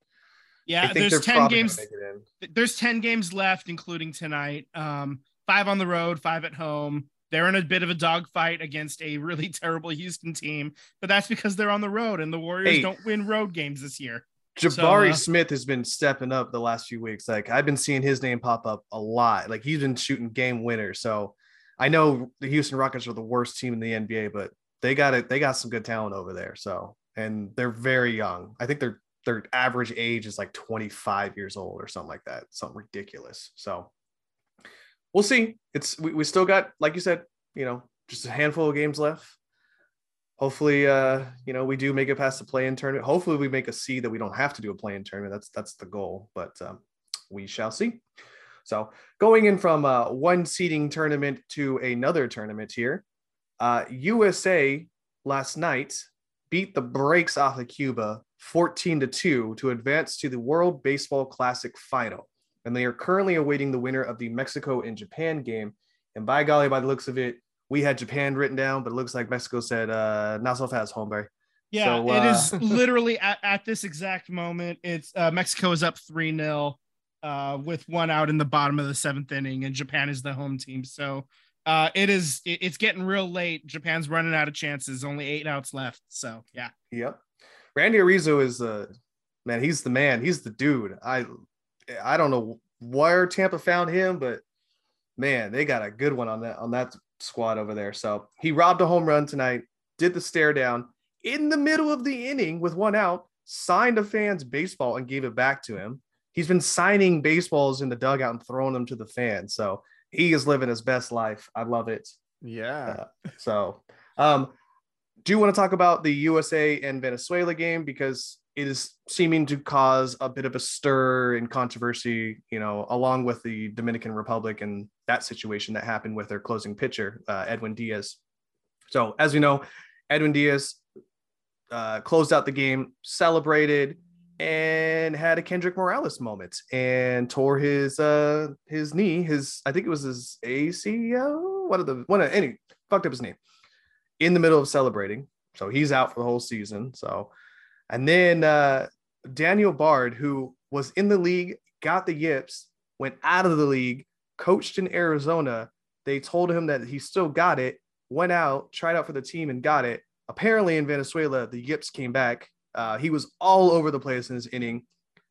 yeah, there's 10 games. gonna make it in. There's 10 games left, including tonight. Um, five on the road, five at home. They're in a bit of a dogfight against a really (laughs) terrible Houston team, but that's because they're on the road and the Warriors Hey. don't win road games this year. Jabari uh, Smith has been stepping up the last few weeks. Like I've been seeing his name pop up a lot. Like he's been shooting game winners. So I know the Houston Rockets are the worst team in the NBA, but they got it. They got some good talent over there. So and they're very young. I think their their average age is like 25 years old or something like that. Something ridiculous. So we'll see. It's we, we still got, like you said, you know, just a handful of games left hopefully uh you know we do make it past the play-in tournament hopefully we make a see that we don't have to do a play-in tournament that's that's the goal but um, we shall see so going in from uh, one seeding tournament to another tournament here uh usa last night beat the brakes off of cuba 14 to 2 to advance to the world baseball classic final and they are currently awaiting the winner of the mexico and japan game and by golly by the looks of it we had Japan written down, but it looks like Mexico said, uh, not so fast, hombre. Yeah, So, uh, is (laughs) literally at, at this exact moment. It's uh, Mexico is up 3 0 uh, with one out in the bottom of the seventh inning, and Japan is the home team. So uh, it is it- it's getting real late. Japan's running out of chances, only eight outs left. So yeah. Yep. Randy Arizo is uh man, he's the man. He's the dude. I I don't know where Tampa found him, but man, they got a good one on that on that squad over there. So he robbed a home run tonight, did the stare down in the middle of the inning with one out, signed a fan's baseball and gave it back to him. He's been signing baseballs in the dugout and throwing them to the fans. So he is living his best life. I love it. Yeah. So, um, do you want to talk about the USA and Venezuela game because it is seeming to cause a bit of a stir and controversy, you know, along with the Dominican Republic and that situation that happened with their closing pitcher, uh, Edwin Diaz. So, as we know, Edwin Diaz uh, closed out the game, celebrated, and had a Kendrys Morales moment and tore his uh his knee, his I think it was his ACL, one of the one of any fucked up his knee in the middle of celebrating. So he's out for the whole season. So and then uh Daniel Bard, who was in the league, got the yips, went out of the league, coached in Arizona. They told him that he still got it, went out, tried out for the team and got it. Apparently in Venezuela, the yips came back. Uh, he was all over the place in his inning.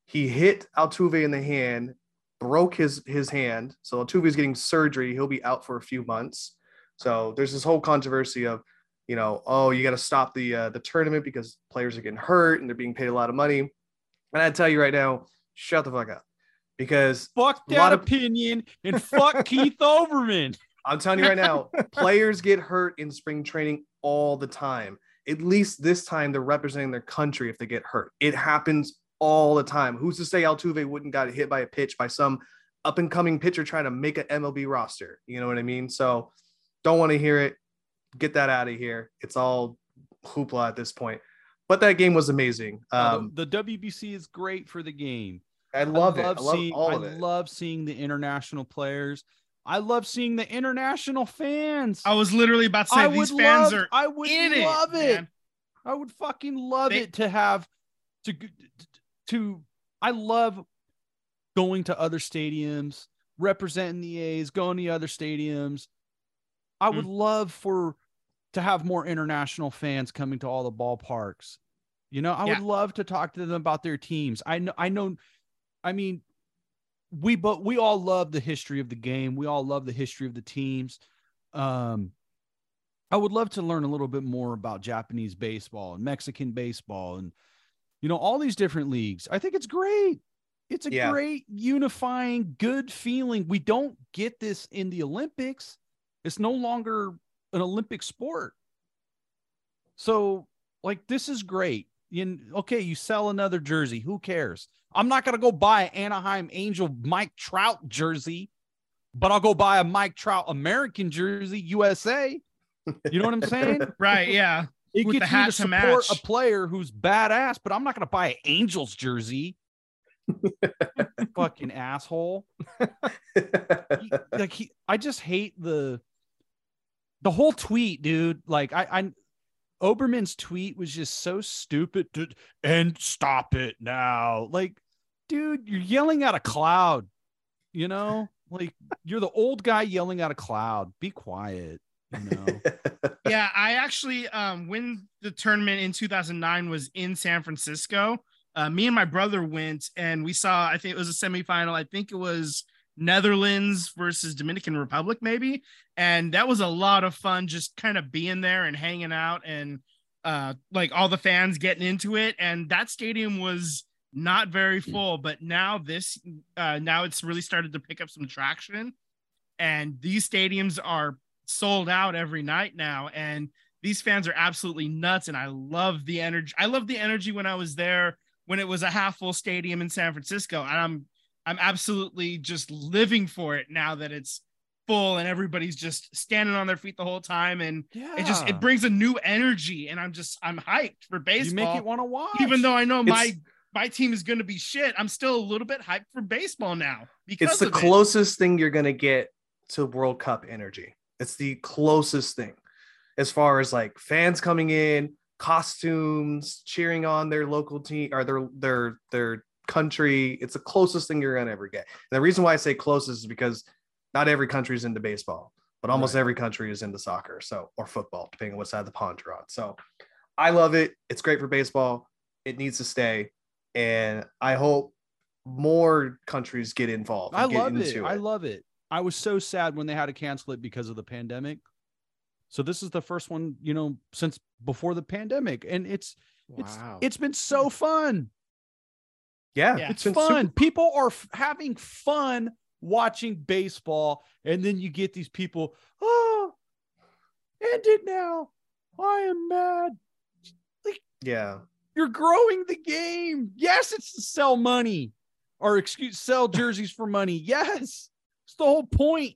He hit Altuve in the hand, broke his his hand. So Altuve is getting surgery. He'll be out for a few months. So there's this whole controversy of, you know, oh, you got to stop the uh, the tournament because players are getting hurt and they're being paid a lot of money. And I tell you right now, shut the fuck up, because Fuck A lot that of- opinion and fuck (laughs) Keith Olbermann. I'm telling you right now, (laughs) players get hurt in spring training all the time. At least this time, they're representing their country if they get hurt. It happens all the time. Who's to say Altuve wouldn't got hit by a pitch by some up and coming pitcher trying to make an MLB roster? You know what I mean? So don't want to hear it. Get that out of here. It's all hoopla at this point. But that game was amazing. Uh, Um, the, the WBC is great for the game. I love, I it. I love seeing, all I of it. love seeing the international players. I love seeing the international fans. I was literally about to say I these fans love, are I would in it. love it. man. I would fucking love They- it to have to to I love going to other stadiums, representing the A's, going to other stadiums. I Hmm. would love for to have more international fans coming to all the ballparks. You know, I Yeah. would love to talk to them about their teams. I know I know I mean we but we all love the history of the game. We all love the history of the teams. Um I would love to learn a little bit more about Japanese baseball and Mexican baseball and you know all these different leagues. I think it's great. It's a Yeah. great unifying good feeling. We don't get this in the Olympics. It's no longer an Olympic sport. So like this is great. You, okay, you sell another jersey. Who cares? I'm not gonna go buy an Anaheim Angel Mike Trout jersey, but I'll go buy a Mike Trout American jersey USA. You know what I'm saying? (laughs) right. Yeah. It With gets hat to to support a player who's badass, but I'm not gonna buy an Angels jersey. (laughs) Fucking asshole. He- like he, I just hate the the whole tweet, dude. Like I, I Olbermann's tweet was just so stupid. Dude, and stop it now. Like, dude, you're yelling at a cloud. You know, like you're the old guy yelling at a cloud. Be quiet. You know. (laughs) yeah, I actually um when the tournament in 2009 was in San Francisco, uh, me and my brother went and we saw I think it was a semifinal. I think it was Netherlands versus Dominican Republic maybe, and that was a lot of fun just kind of being there and hanging out and uh like all the fans getting into it. And that stadium was not very full but now this uh now it's really started to pick up some traction. And these stadiums are sold out every night now. And these fans are absolutely nuts. And i love the energy i love the energy when i was there when it was a half full stadium in san francisco. And i'm i'm absolutely just living for it now that it's full and everybody's just standing on their feet the whole time and Yeah. it just it brings a new energy and i'm just i'm hyped for baseball you make it want to watch. even though i know my It's- my team is going to be shit i'm still a little bit hyped for baseball now because it's the of it. closest thing you're gonna get to World Cup energy. It's the closest thing, as far as like fans coming in, costumes, cheering on their local team or their their their country. It's the closest thing you're gonna ever get. And the reason why I say closest is because not every country is into baseball, but almost Right. every country is into soccer, so or football, depending on what side of the pond you're on. So I love it. It's great for baseball. It needs to stay, and I hope more countries get involved. I get love it. into I love it. I was so sad when they had to cancel it because of the pandemic. So this is the first one, you know, since before the pandemic, and it's it's it's been so fun. Yeah, Yeah. It's been fun. super- People are f- having fun watching baseball, and then you get these people. Oh, end it now. I am mad. Like, yeah, You're growing the game. Yes, it's to sell money, or excuse sell jerseys for money. Yes, it's the whole point.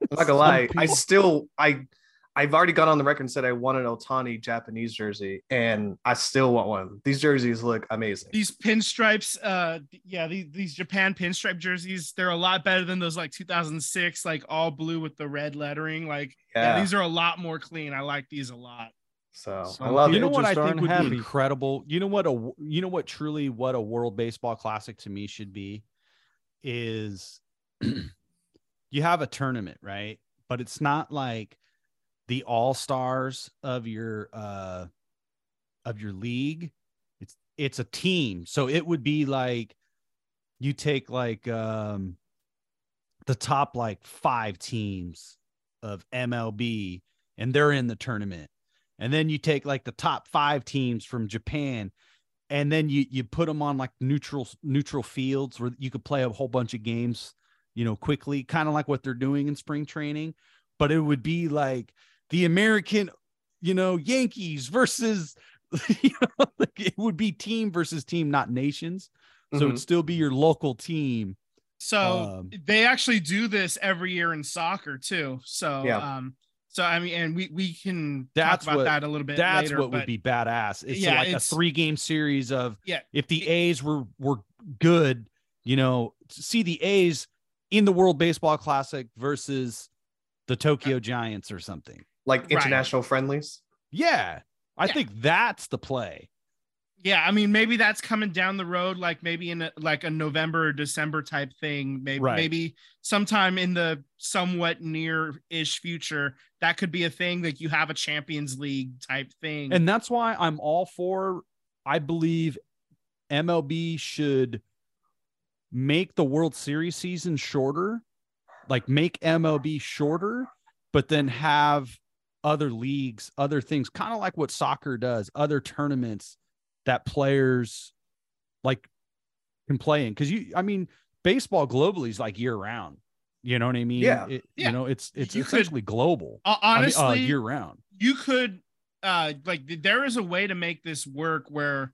I'm not gonna lie. I still, I, I've already gone on the record and said I want an Ohtani Japanese jersey, and I still want one. These jerseys look amazing. these pinstripes uh yeah these, these japan pinstripe jerseys they're a lot better than those like 2006 like all blue with the red lettering like yeah, Yeah, these are a lot more clean i like these a lot so Some I love you it. know what I think would happy. be incredible. You know what a you know what truly what a World Baseball Classic to me should be is (clears throat) you have a tournament, right? But it's not like the all stars of your uh of your league. It's it's a team. So it would be like you take like um the top like five teams of MLB and they're in the tournament and then you take like the top five teams from Japan, and then you you put them on like neutral neutral fields where you could play a whole bunch of games, you know, quickly, kind of like what they're doing in spring training. But it would be like the American, you know, Yankees versus, (laughs) you know, like it would be team versus team, not nations. So Mhm. it'd still be your local team. so Um, they actually do this every year in soccer too so Yeah. um so i mean and we we can That's talk about what- that a little bit That's later, what would be badass. It's Yeah, like a three game series of Yeah. If the A's were were good, you know, see the A's in the World Baseball Classic versus the Tokyo Giants or something. Like Right. international friendlies. Yeah. I Yeah. think that's the play. Yeah, I mean, maybe that's coming down the road, like maybe in a, like a November or December type thing. Maybe Right. maybe sometime in the somewhat near-ish future, that could be a thing. Like you have a Champions League type thing. And that's why I'm all for I believe MLB should make the World Series season shorter, like make MLB shorter, but then have other leagues, other things, kind of like what soccer does, other tournaments that players like can play in. Cause you, I mean, baseball globally is like year round. You know what I mean? Yeah. It- Yeah. You know, it's it's You could- essentially global. Uh, I mean, honestly, uh, year round. you could uh like there is a way to make this work where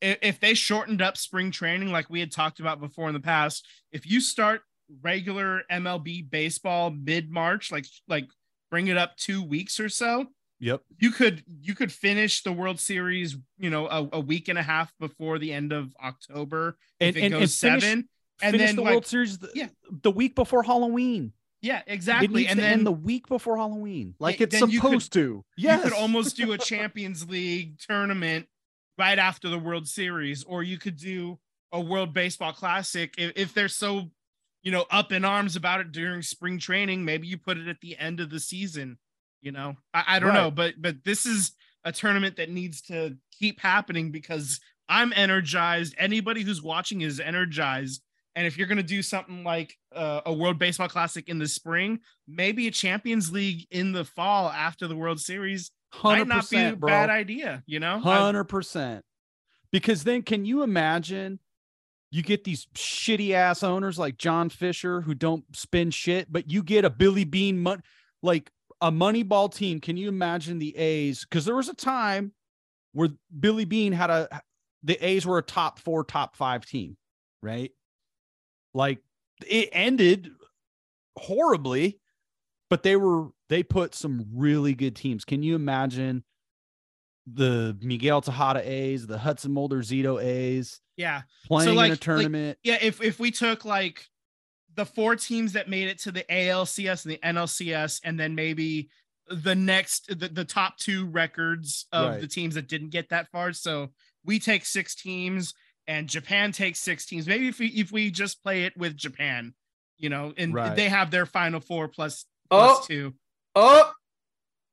if, if they shortened up spring training like we had talked about before in the past if you start regular mlb baseball mid-march like like bring it up two weeks or so Yep. you could you could finish the world series you know a, a week and a half before the end of october if And- it and- goes and finish- and finish then the like World Series the, yeah. the week before Halloween. yeah exactly and then the week before Halloween. Like Yeah, it's you could- supposed to. you could almost do a (laughs) Champions League tournament right after the World Series, or you could do a World Baseball Classic if, if they're so, you know, up in arms about it during spring training. Maybe you put it at the end of the season. You know, I, I don't know, but but this is a tournament that needs to keep happening because I'm energized. Anybody who's watching is energized. And if you're going to do something like uh, a World Baseball Classic in the spring, maybe a Champions League in the fall after the World Series might not be a bro. bad idea. You know, Hundred percent. Because then, can you imagine? You get these shitty ass owners like John Fisher who don't spend shit, but you get a Billy Beane mon- like a Moneyball team. Can you imagine the A's? Because there was a time where Billy Beane had a the A's were a top four, top five team, right? Like it ended horribly, but they were they put some really good teams. Can you imagine the Miguel Tejada A's, the Hudson Mulder Zito A's yeah, playing like- in a like- tournament? yeah. If if we took like the four teams that made it to the ALCS and the NLCS, and then maybe the next the, the top two records of Right. the teams that didn't get that far. So we take six teams and Japan takes six teams. Maybe if we if we just play it with Japan, you know, and Right. they have their final four plus plus Oh, two. oh,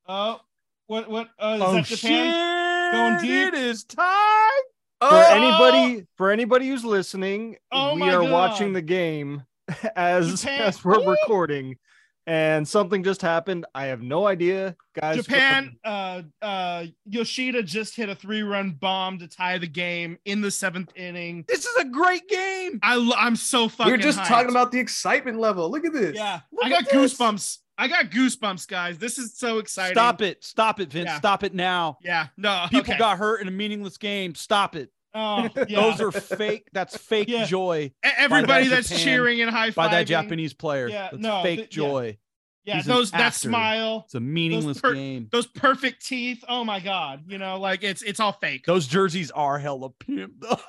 Oh, what what uh, is oh that Japan? Going deep? It is time. For oh, anybody for anybody who's listening, Oh we are God. watching the game (laughs) as as we're Woo! recording. And something just happened. I have no idea, guys. Japan, uh, uh, Yoshida just hit a three-run bomb to tie the game in the seventh inning. This is a great game. I, lo- I'm so fucking. We were just hyped. talking about the excitement level. Look at this. Yeah, Look I got at this. goosebumps. I got goosebumps, guys. This is so exciting. Stop it. Stop it, Vince. Yeah. Stop it now. Yeah, no, People okay. got hurt in a meaningless game. Stop it. Oh, (laughs) yeah. Those are fake. That's fake Yeah. joy everybody that that's Japan- cheering and high by that. Japanese player. Yeah, That's no, fake th- joy. Yeah, He's those that smile, It's a meaningless per- game. those perfect teeth. Oh my god, you know, like it's it's all fake. Those jerseys are hella pimp. though.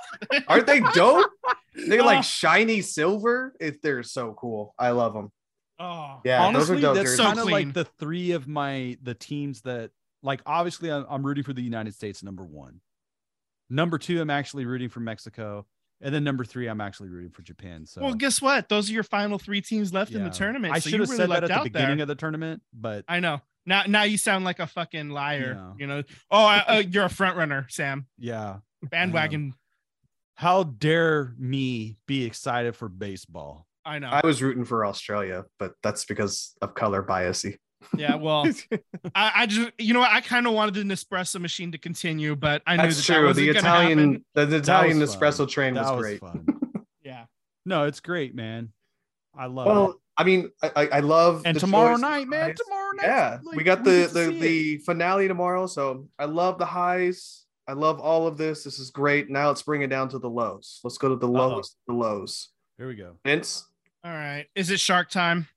Aren't they dope? (laughs) They're Oh. like shiny silver. If they're so cool. I love them. Oh, Yeah, Honestly, those are that's. So kind of like the three of my the teams that like. Obviously, I'm, I'm rooting for the United States. Number one. Number two, I'm actually rooting for Mexico, and then number three, I'm actually rooting for Japan. So Well, guess what? Those are your final three teams left in the tournament. I so should you have really said that lucked at the out beginning there. of the tournament, but I know. Now, now you sound like a fucking liar. Yeah. You know. Oh, I, uh, you're a front runner, Sam. yeah. Bandwagon. How dare me be excited for baseball? I know. I was rooting for Australia, but that's because of color biasy. yeah. Well, (laughs) I, I just, you know. I kind of wanted the Nespresso machine to continue, but I knew That's that that true. wasn't The Italian, happen. the, the Italian was espresso fun. train was, that was great. fun. (laughs) Yeah. No, it's great, man. I love it. Well, I mean, I, I, I love. And the tomorrow choice night, man. Tomorrow night. Yeah, like, we got the get to the, it. the finale tomorrow, so I love the highs. I love all of this. This is great. Now let's bring it down to the lows. Let's go to the Uh-oh. lowest. The lows. Here we go. Vince, All right. Is it shark time?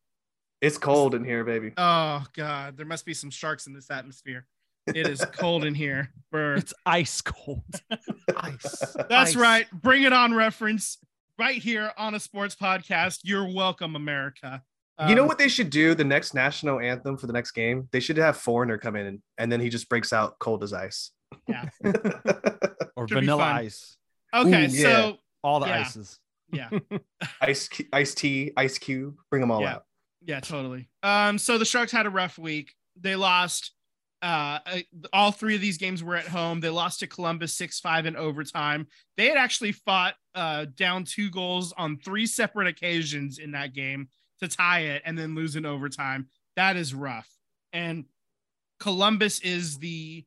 it's cold in here, baby. Oh God, there must be some sharks in this atmosphere. It is cold in here. For (laughs) It's ice cold. (laughs) Ice. that's Ice. right. Bring it on reference. right here on a sports podcast. You're welcome, America. you know Um, what they should do? The next national anthem for the next game, they should have Foreigner come in and, and then he just breaks out cold as ice. Yeah. (laughs) or Should vanilla ice. Okay, Ooh, so All the Yeah. ices. Yeah, (laughs) ice, ice tea, ice cube, bring them all Yeah. out. yeah, totally. Um, so the Sharks had a rough week. They lost. Uh, uh, all three of these games were at home. They lost to Columbus six five in overtime. They had actually fought uh down two goals on three separate occasions in that game to tie it and then lose in overtime. That is rough. And Columbus is the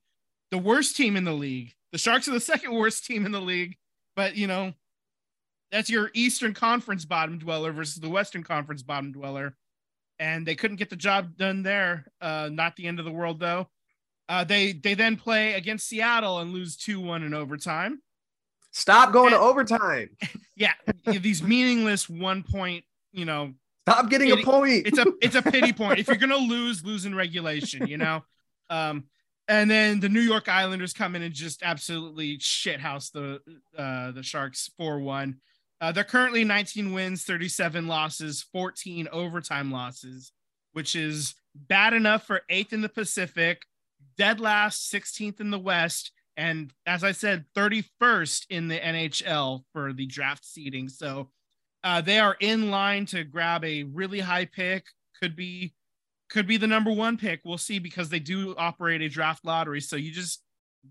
the worst team in the league. The Sharks are the (laughs) second worst team in the league, but you know, that's your Eastern Conference bottom dweller versus the Western Conference bottom dweller. And they couldn't get the job done there. Uh, not the end of the world though. Uh, they they then play against Seattle and lose 2-1 in overtime. Stop going to overtime. (laughs) Yeah, these meaningless one point, you know, Stop getting a point. it's a it's a pity (laughs) point. If you're gonna lose, lose in regulation, you know. Um, and then the New York Islanders come in and just absolutely shithouse the uh the Sharks four one. Uh, they're currently 19 wins, 37 losses, 14 overtime losses, which is bad enough for eighth in the Pacific, dead last, 16th in the West, and as I said, 31st in the NHL for the draft seeding. So uh, they are in line to grab a really high pick. Could be, could be the number one pick. We'll see because they do operate a draft lottery. So you just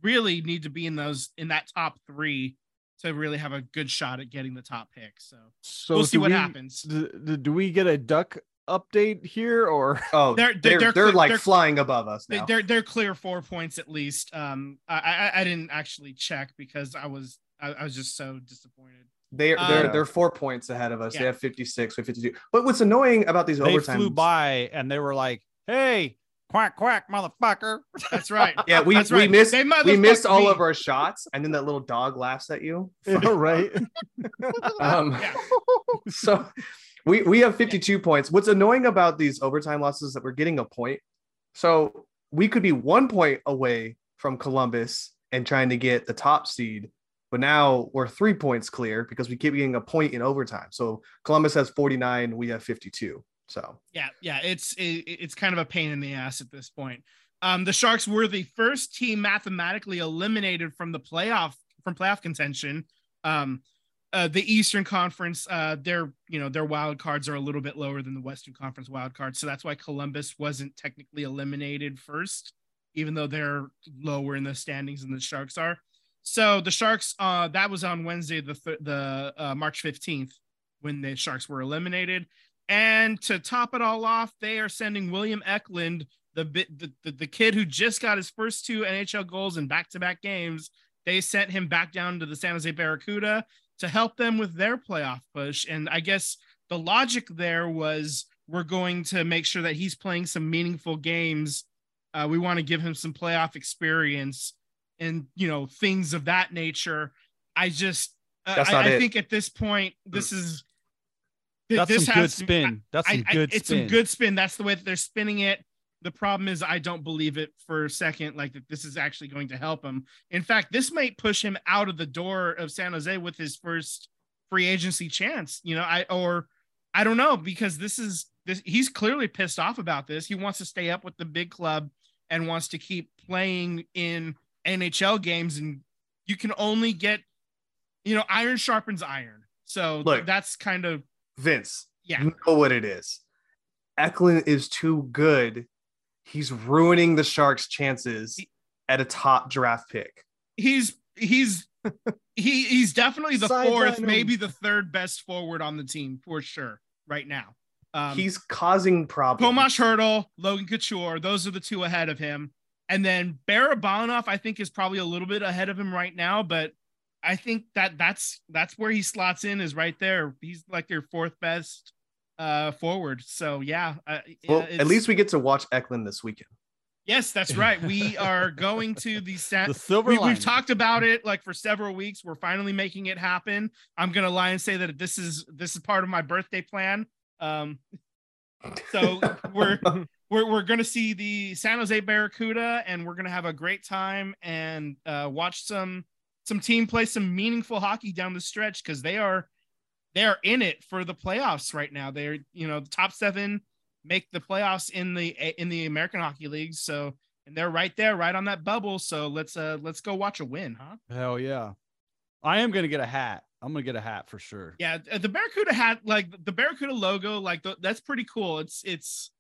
really need to be in those in that top three to really have a good shot at getting the top pick. So So we'll see what we- happens. d- d- do we get a duck update here or (laughs) oh, they're- they're they're- they're, they're- like they're- flying above us They, now. they're they're clear four points at least. Um, I I, I didn't actually check because I was I, I was just so disappointed. They're Uh, they're they're four points ahead of us. They have 56 with 52. But what's annoying about these They overtime flew by and they were like, "Hey, quack quack, motherfucker!" That's right. Yeah, we That's we right. missed They we missed all me. of our shots, and then that little dog laughs at you. (laughs) Yeah, right? (laughs) Um, Yeah. so we we have 52 points. What's annoying about these overtime losses is that we're getting a point. So we could be one point away from Columbus and trying to get the top seed, but now we're three points clear because we keep getting a point in overtime. So Columbus has 49, we have 52. So Yeah, yeah, it's it, it's kind of a pain in the ass at this point. Um, the Sharks were the first team mathematically eliminated from the playoff from playoff contention. Um, uh, the Eastern Conference, uh, their you know their wild cards are a little bit lower than the Western Conference wild cards, so that's why Columbus wasn't technically eliminated first, even though they're lower in the standings than the Sharks are. So the Sharks, uh, that was on Wednesday, the th- the uh, March fifteenth, when the Sharks were eliminated. And to top it all off, they are sending William Eklund, the bit the, the, the kid who just got his first two NHL goals in back-to-back games. They sent him back down to the San Jose Barracuda to help them with their playoff push. And I guess the logic there was we're going to make sure that he's playing some meaningful games. Uh, we want to give him some playoff experience and you know things of that nature. I just uh, I, I think at this point this is th- That's this some good has to- spin. That's I- some I- good it's spin. some good spin. That's the way that they're spinning it. The problem is I don't believe it for a second, like that this is actually going to help him. In fact, this might push him out of the door of San Jose with his first free agency chance. You know, I or I don't know because this is this he's clearly pissed off about this. He wants to stay up with the big club and wants to keep playing in NHL games and you can only get you know iron sharpens iron. So Look. that's kind of Vince, yeah. you know what it is. Eklund is too good. He's ruining the Sharks' chances He- at a top draft pick. he's he's (laughs) he he's definitely the Sideline fourth, maybe the third best forward on the team for sure right now. Um, He's causing problems. Tomas Hertl, Logan Couture, those are the two ahead of him, and then Barabanov I think is probably a little bit ahead of him right now, but I think that that's that's where he slots in is right there. He's like your fourth best uh forward. So yeah, uh, Well, it's- at least we get to watch Eklund this weekend. yes, that's (laughs) right. We are going to the (laughs) San the silver we, we've talked about it like for several weeks we're finally making it happen i'm gonna lie and say that this is this is part of my birthday plan um so (laughs) we're we're, we're gonna see the san jose barracuda and we're gonna have a great time and uh watch some some team play some meaningful hockey down the stretch because they are they're in it for the playoffs right now. They're you know the top seven make the playoffs in the in the American Hockey League. So and they're right there, right on that bubble. So let's uh let's go watch a win, huh? Hell yeah. I am gonna get a hat. I'm gonna get a hat for sure. Yeah, the Barracuda hat, like the Barracuda logo, like the, that's pretty cool. It's it's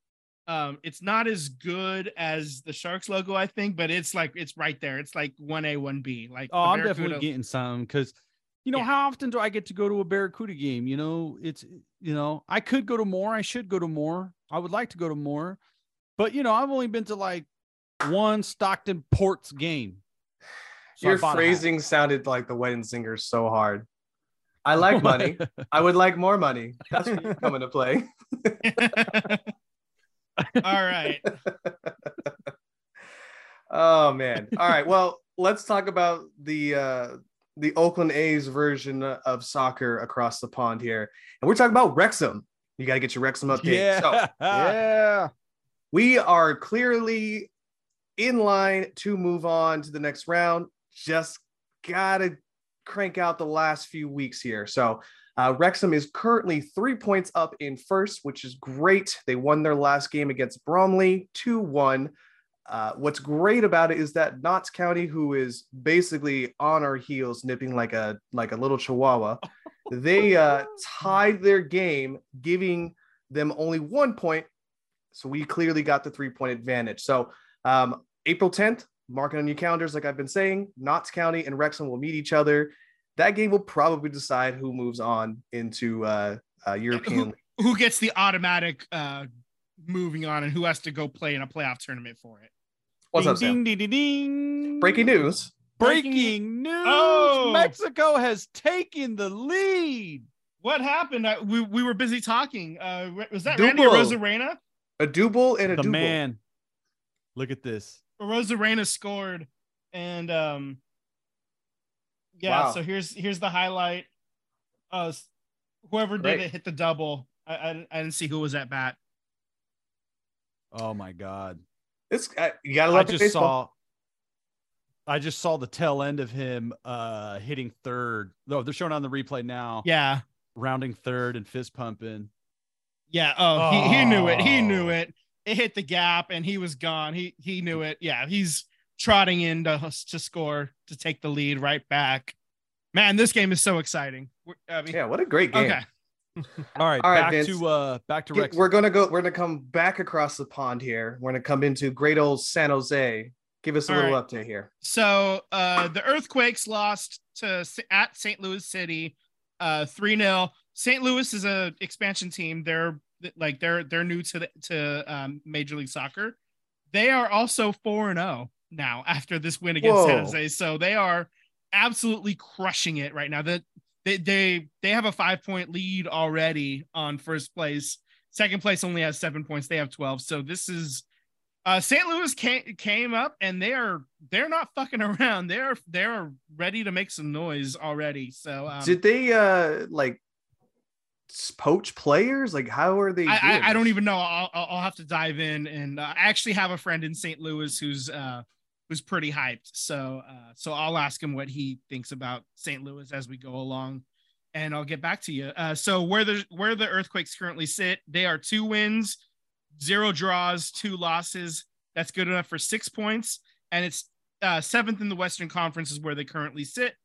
um it's not as good as the Sharks logo, I think, but it's like it's right there. It's like one A, one B. Like oh, I'm definitely getting some because you know, yeah. how often do I get to go to a Barracuda game? You know, it's you know, I could go to more. I should go to more. I would like to go to more, but you know, I've only been to like one Stockton Ports game. So Your phrasing sounded like the wedding singer so hard. (laughs) I like money. (laughs) I would like more money. That's where you (laughs) come into play. All right. (laughs) oh man. All right. Well, let's talk about the uh the Oakland A's version of soccer across the pond here. And we're talking about Wrexham. You got to get your Wrexham update. Yeah. So, yeah. We are clearly in line to move on to the next round. Just got to crank out the last few weeks here. So, uh, Wrexham is currently three points up in first, which is great. They won their last game against Bromley 2 1. Uh, what's great about it is that Notts County, who is basically on our heels, nipping like a like a little chihuahua, (laughs) they uh, tied their game, giving them only one point. So we clearly got the three point advantage. So um, April 10th, mark it on your calendars, like I've been saying. Notts County and Wrexham will meet each other. That game will probably decide who moves on into uh, uh, European. Who, who, gets the automatic uh, moving on and who has to go play in a playoff tournament for it? What's ding, up, Sam? Ding, ding, ding, Breaking news. Breaking news. Oh. Mexico has taken the lead. What happened? I, we, we were busy talking. Uh, was that Randy Arozarena? A double and a the double. man. Look at this. Arozarena scored, and um, yeah. Wow. So here's here's the highlight. Uh, whoever did it hit the double. I, I I didn't see who was at bat. Oh my god! This uh, you gotta love I just saw. I just saw the tail end of him uh hitting third. No, oh, they're showing on the replay now. Yeah, rounding third and fist pumping. Yeah. Oh, oh. He, he knew it. He knew it. It hit the gap and he was gone. He he knew it. Yeah, he's trotting in to, to score to take the lead right back. Man, this game is so exciting. I mean, yeah, what a great game. Okay. (laughs) All right, All right, back Vince. to uh back to Rex. We're gonna go. We're gonna come back across the pond here. We're gonna come into great old San Jose. Give us a All little right. update here. So uh the Earthquakes lost to at St. Louis City, uh three 0 St. Louis is a expansion team. They're like they're they're new to the, to um, Major League Soccer. They are also four and zero oh now after this win against Whoa. San Jose. So they are absolutely crushing it right now. That they they they have a five point lead already on first place. Second place only has seven points. They have twelve. So this is uh, St. Louis came came up and they are they're not fucking around. They're they're ready to make some noise already. So um, did they uh like poach players? Like how are they? I, I, I, don't even know. I'll, I'll have to dive in. And uh, I actually have a friend in St. Louis who's uh who's pretty hyped. So uh, so I'll ask him what he thinks about St. Louis as we go along, and I'll get back to you. Uh, so where the where the Earthquakes currently sit, they are two wins, zero draws, two losses. That's good enough for six points, and it's uh, seventh in the Western Conference is where they currently sit.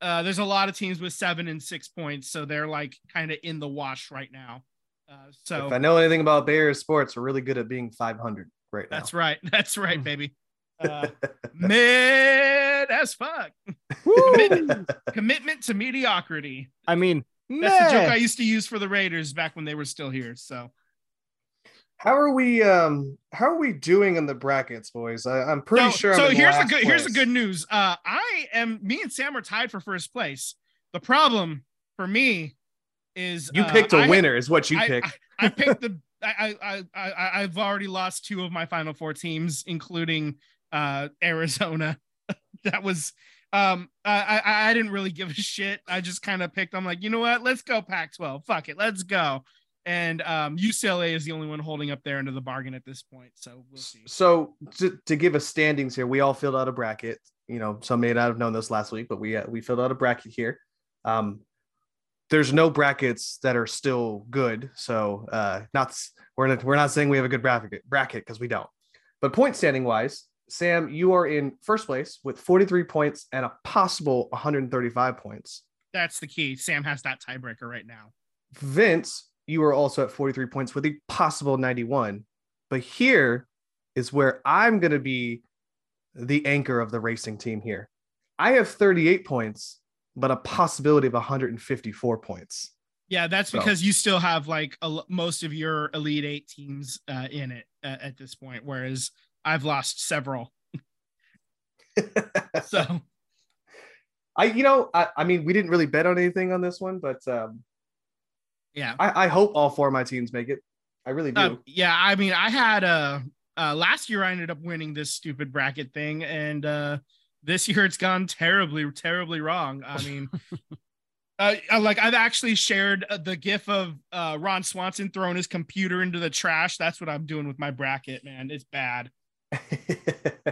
Uh, there's a lot of teams with seven and six points, so they're like kind of in the wash right now. Uh, so if I know anything about Bears sports, we're really good at being 500 right now. That's right. (laughs) That's right, baby. Uh, mid as fuck. (laughs) commitment, commitment to mediocrity. I mean, that's meh. the joke I used to use for the Raiders back when they were still here. So, how are we? Um, how are we doing in the brackets, boys? I, am pretty so, sure. so here's the good. Place. Here's the good news. Uh, I am. Me and Sam are tied for first place. The problem for me is you uh, picked a I, winner. Is what you I, picked. I, I picked (laughs) the. I, I I I've already lost two of my final four teams, including uh, Arizona. (laughs) that was um I, I I didn't really give a shit. I just kind of picked. I'm like, you know what? Let's go Pac-12. Fuck it, let's go. And um, UCLA is the only one holding up there into the bargain at this point. So we'll see. So to, to give us standings here, we all filled out a bracket. You know, some may not have known this last week, but we uh, we filled out a bracket here. Um, there's no brackets that are still good. So uh, not we're not, we're not saying we have a good bracket bracket because we don't. But point standing wise, Sam, you are in first place with 43 points and a possible 135 points. That's the key. Sam has that tiebreaker right now. Vince, you are also at 43 points with a possible 91. But here is where I'm going to be the anchor of the racing team here. I have 38 points, but a possibility of 154 points. Yeah, that's So- because you still have like a, most of your elite eight teams uh, in it uh, at this point, whereas I've lost several. (laughs) So I, you know, I, I mean, we didn't really bet on anything on this one, but um, yeah, I, I hope all four of my teams make it. I really do. Uh, yeah. I mean, I had uh, uh last year I ended up winning this stupid bracket thing, and uh this year it's gone terribly, terribly wrong. I mean. (laughs) Uh, uh, like I've actually shared uh, the gif of uh, Ron Swanson throwing his computer into the trash. That's what I'm doing with my bracket, man. It's bad. (laughs)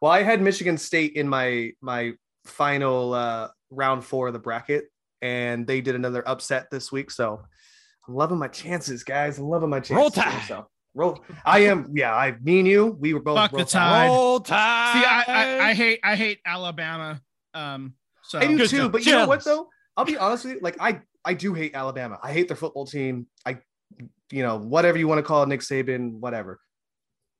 well, I had Michigan State in my my final uh, round four of the bracket, and they did another upset this week. So I'm loving my chances, guys. I'm loving my chances. Roll Tide. So roll. I am. Yeah, I. Me and you. We were both. Fuck roll the Tide. Roll Tide. See, I, I, I hate I hate Alabama. Um, so I do Good too. job. But you know what though? I'll be honest with you. Like I, I do hate Alabama. I hate their football team. I, you know, whatever you want to call it, Nick Saban, whatever.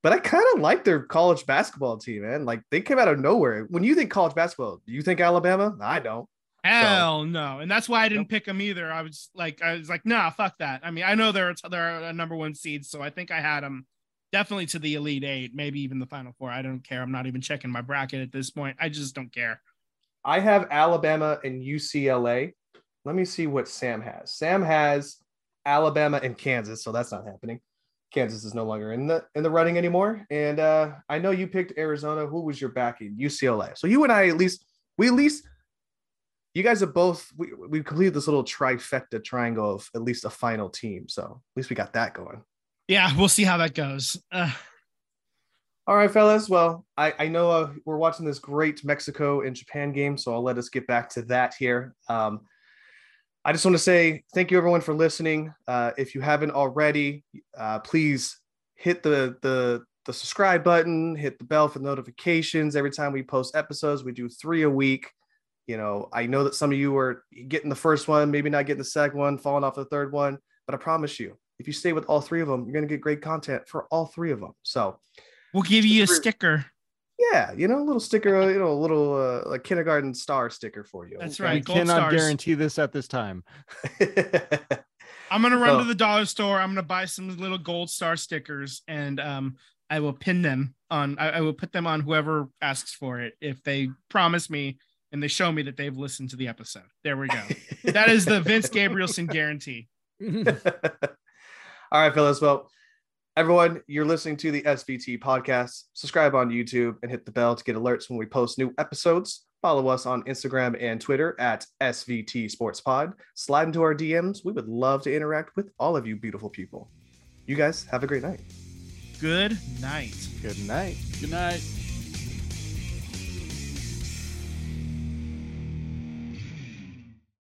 But I kind of like their college basketball team, man. Like they came out of nowhere. When you think college basketball, do you think Alabama? I don't. hell no, and that's why I didn't pick them either. I was like, I was like, nah, fuck that. I mean, I know they're they're a number one seed, so I think I had them definitely to the elite eight, maybe even the final four. I don't care. I'm not even checking my bracket at this point. I just don't care. I have Alabama and UCLA. Let me see what Sam has. Sam has Alabama and Kansas, so that's not happening. Kansas is no longer in the in the running anymore. And uh, I know you picked Arizona. Who was your backing? UCLA. So you and I at least we at least you guys have both we we completed this little trifecta triangle of at least a final team. So at least we got that going. Yeah, we'll see how that goes. Uh, All right, fellas. Well, I, I know uh, we're watching this great Mexico and Japan game, so I'll let us get back to that here. Um, I just want to say thank you, everyone, for listening. Uh, if you haven't already, uh, please hit the the the subscribe button, hit the bell for notifications every time we post episodes. We do three a week. You know, I know that some of you are getting the first one, maybe not getting the second one, falling off the third one, but I promise you, if you stay with all three of them, you're going to get great content for all three of them. So, we'll give you a sticker. Yeah, you know, a little sticker, uh, you know, a little uh, like kindergarten star sticker for you. That's right. We gold cannot stars. guarantee this at this time. (laughs) I'm gonna run So- to the dollar store. I'm gonna buy some little gold star stickers, and um, I will pin them on. I, I will put them on whoever asks for it if they promise me and they show me that they've listened to the episode. There we go. that is the Vince Gabrielson (laughs) guarantee. (laughs) All right, fellas. Well, everyone, you're listening to the SVT podcast. Subscribe on YouTube and hit the bell to get alerts when we post new episodes. Follow us on Instagram and Twitter at SVT Sports Pod. Slide into our DMs. We would love to interact with all of you beautiful people. You guys have a great night. Good night. Good night. Good night.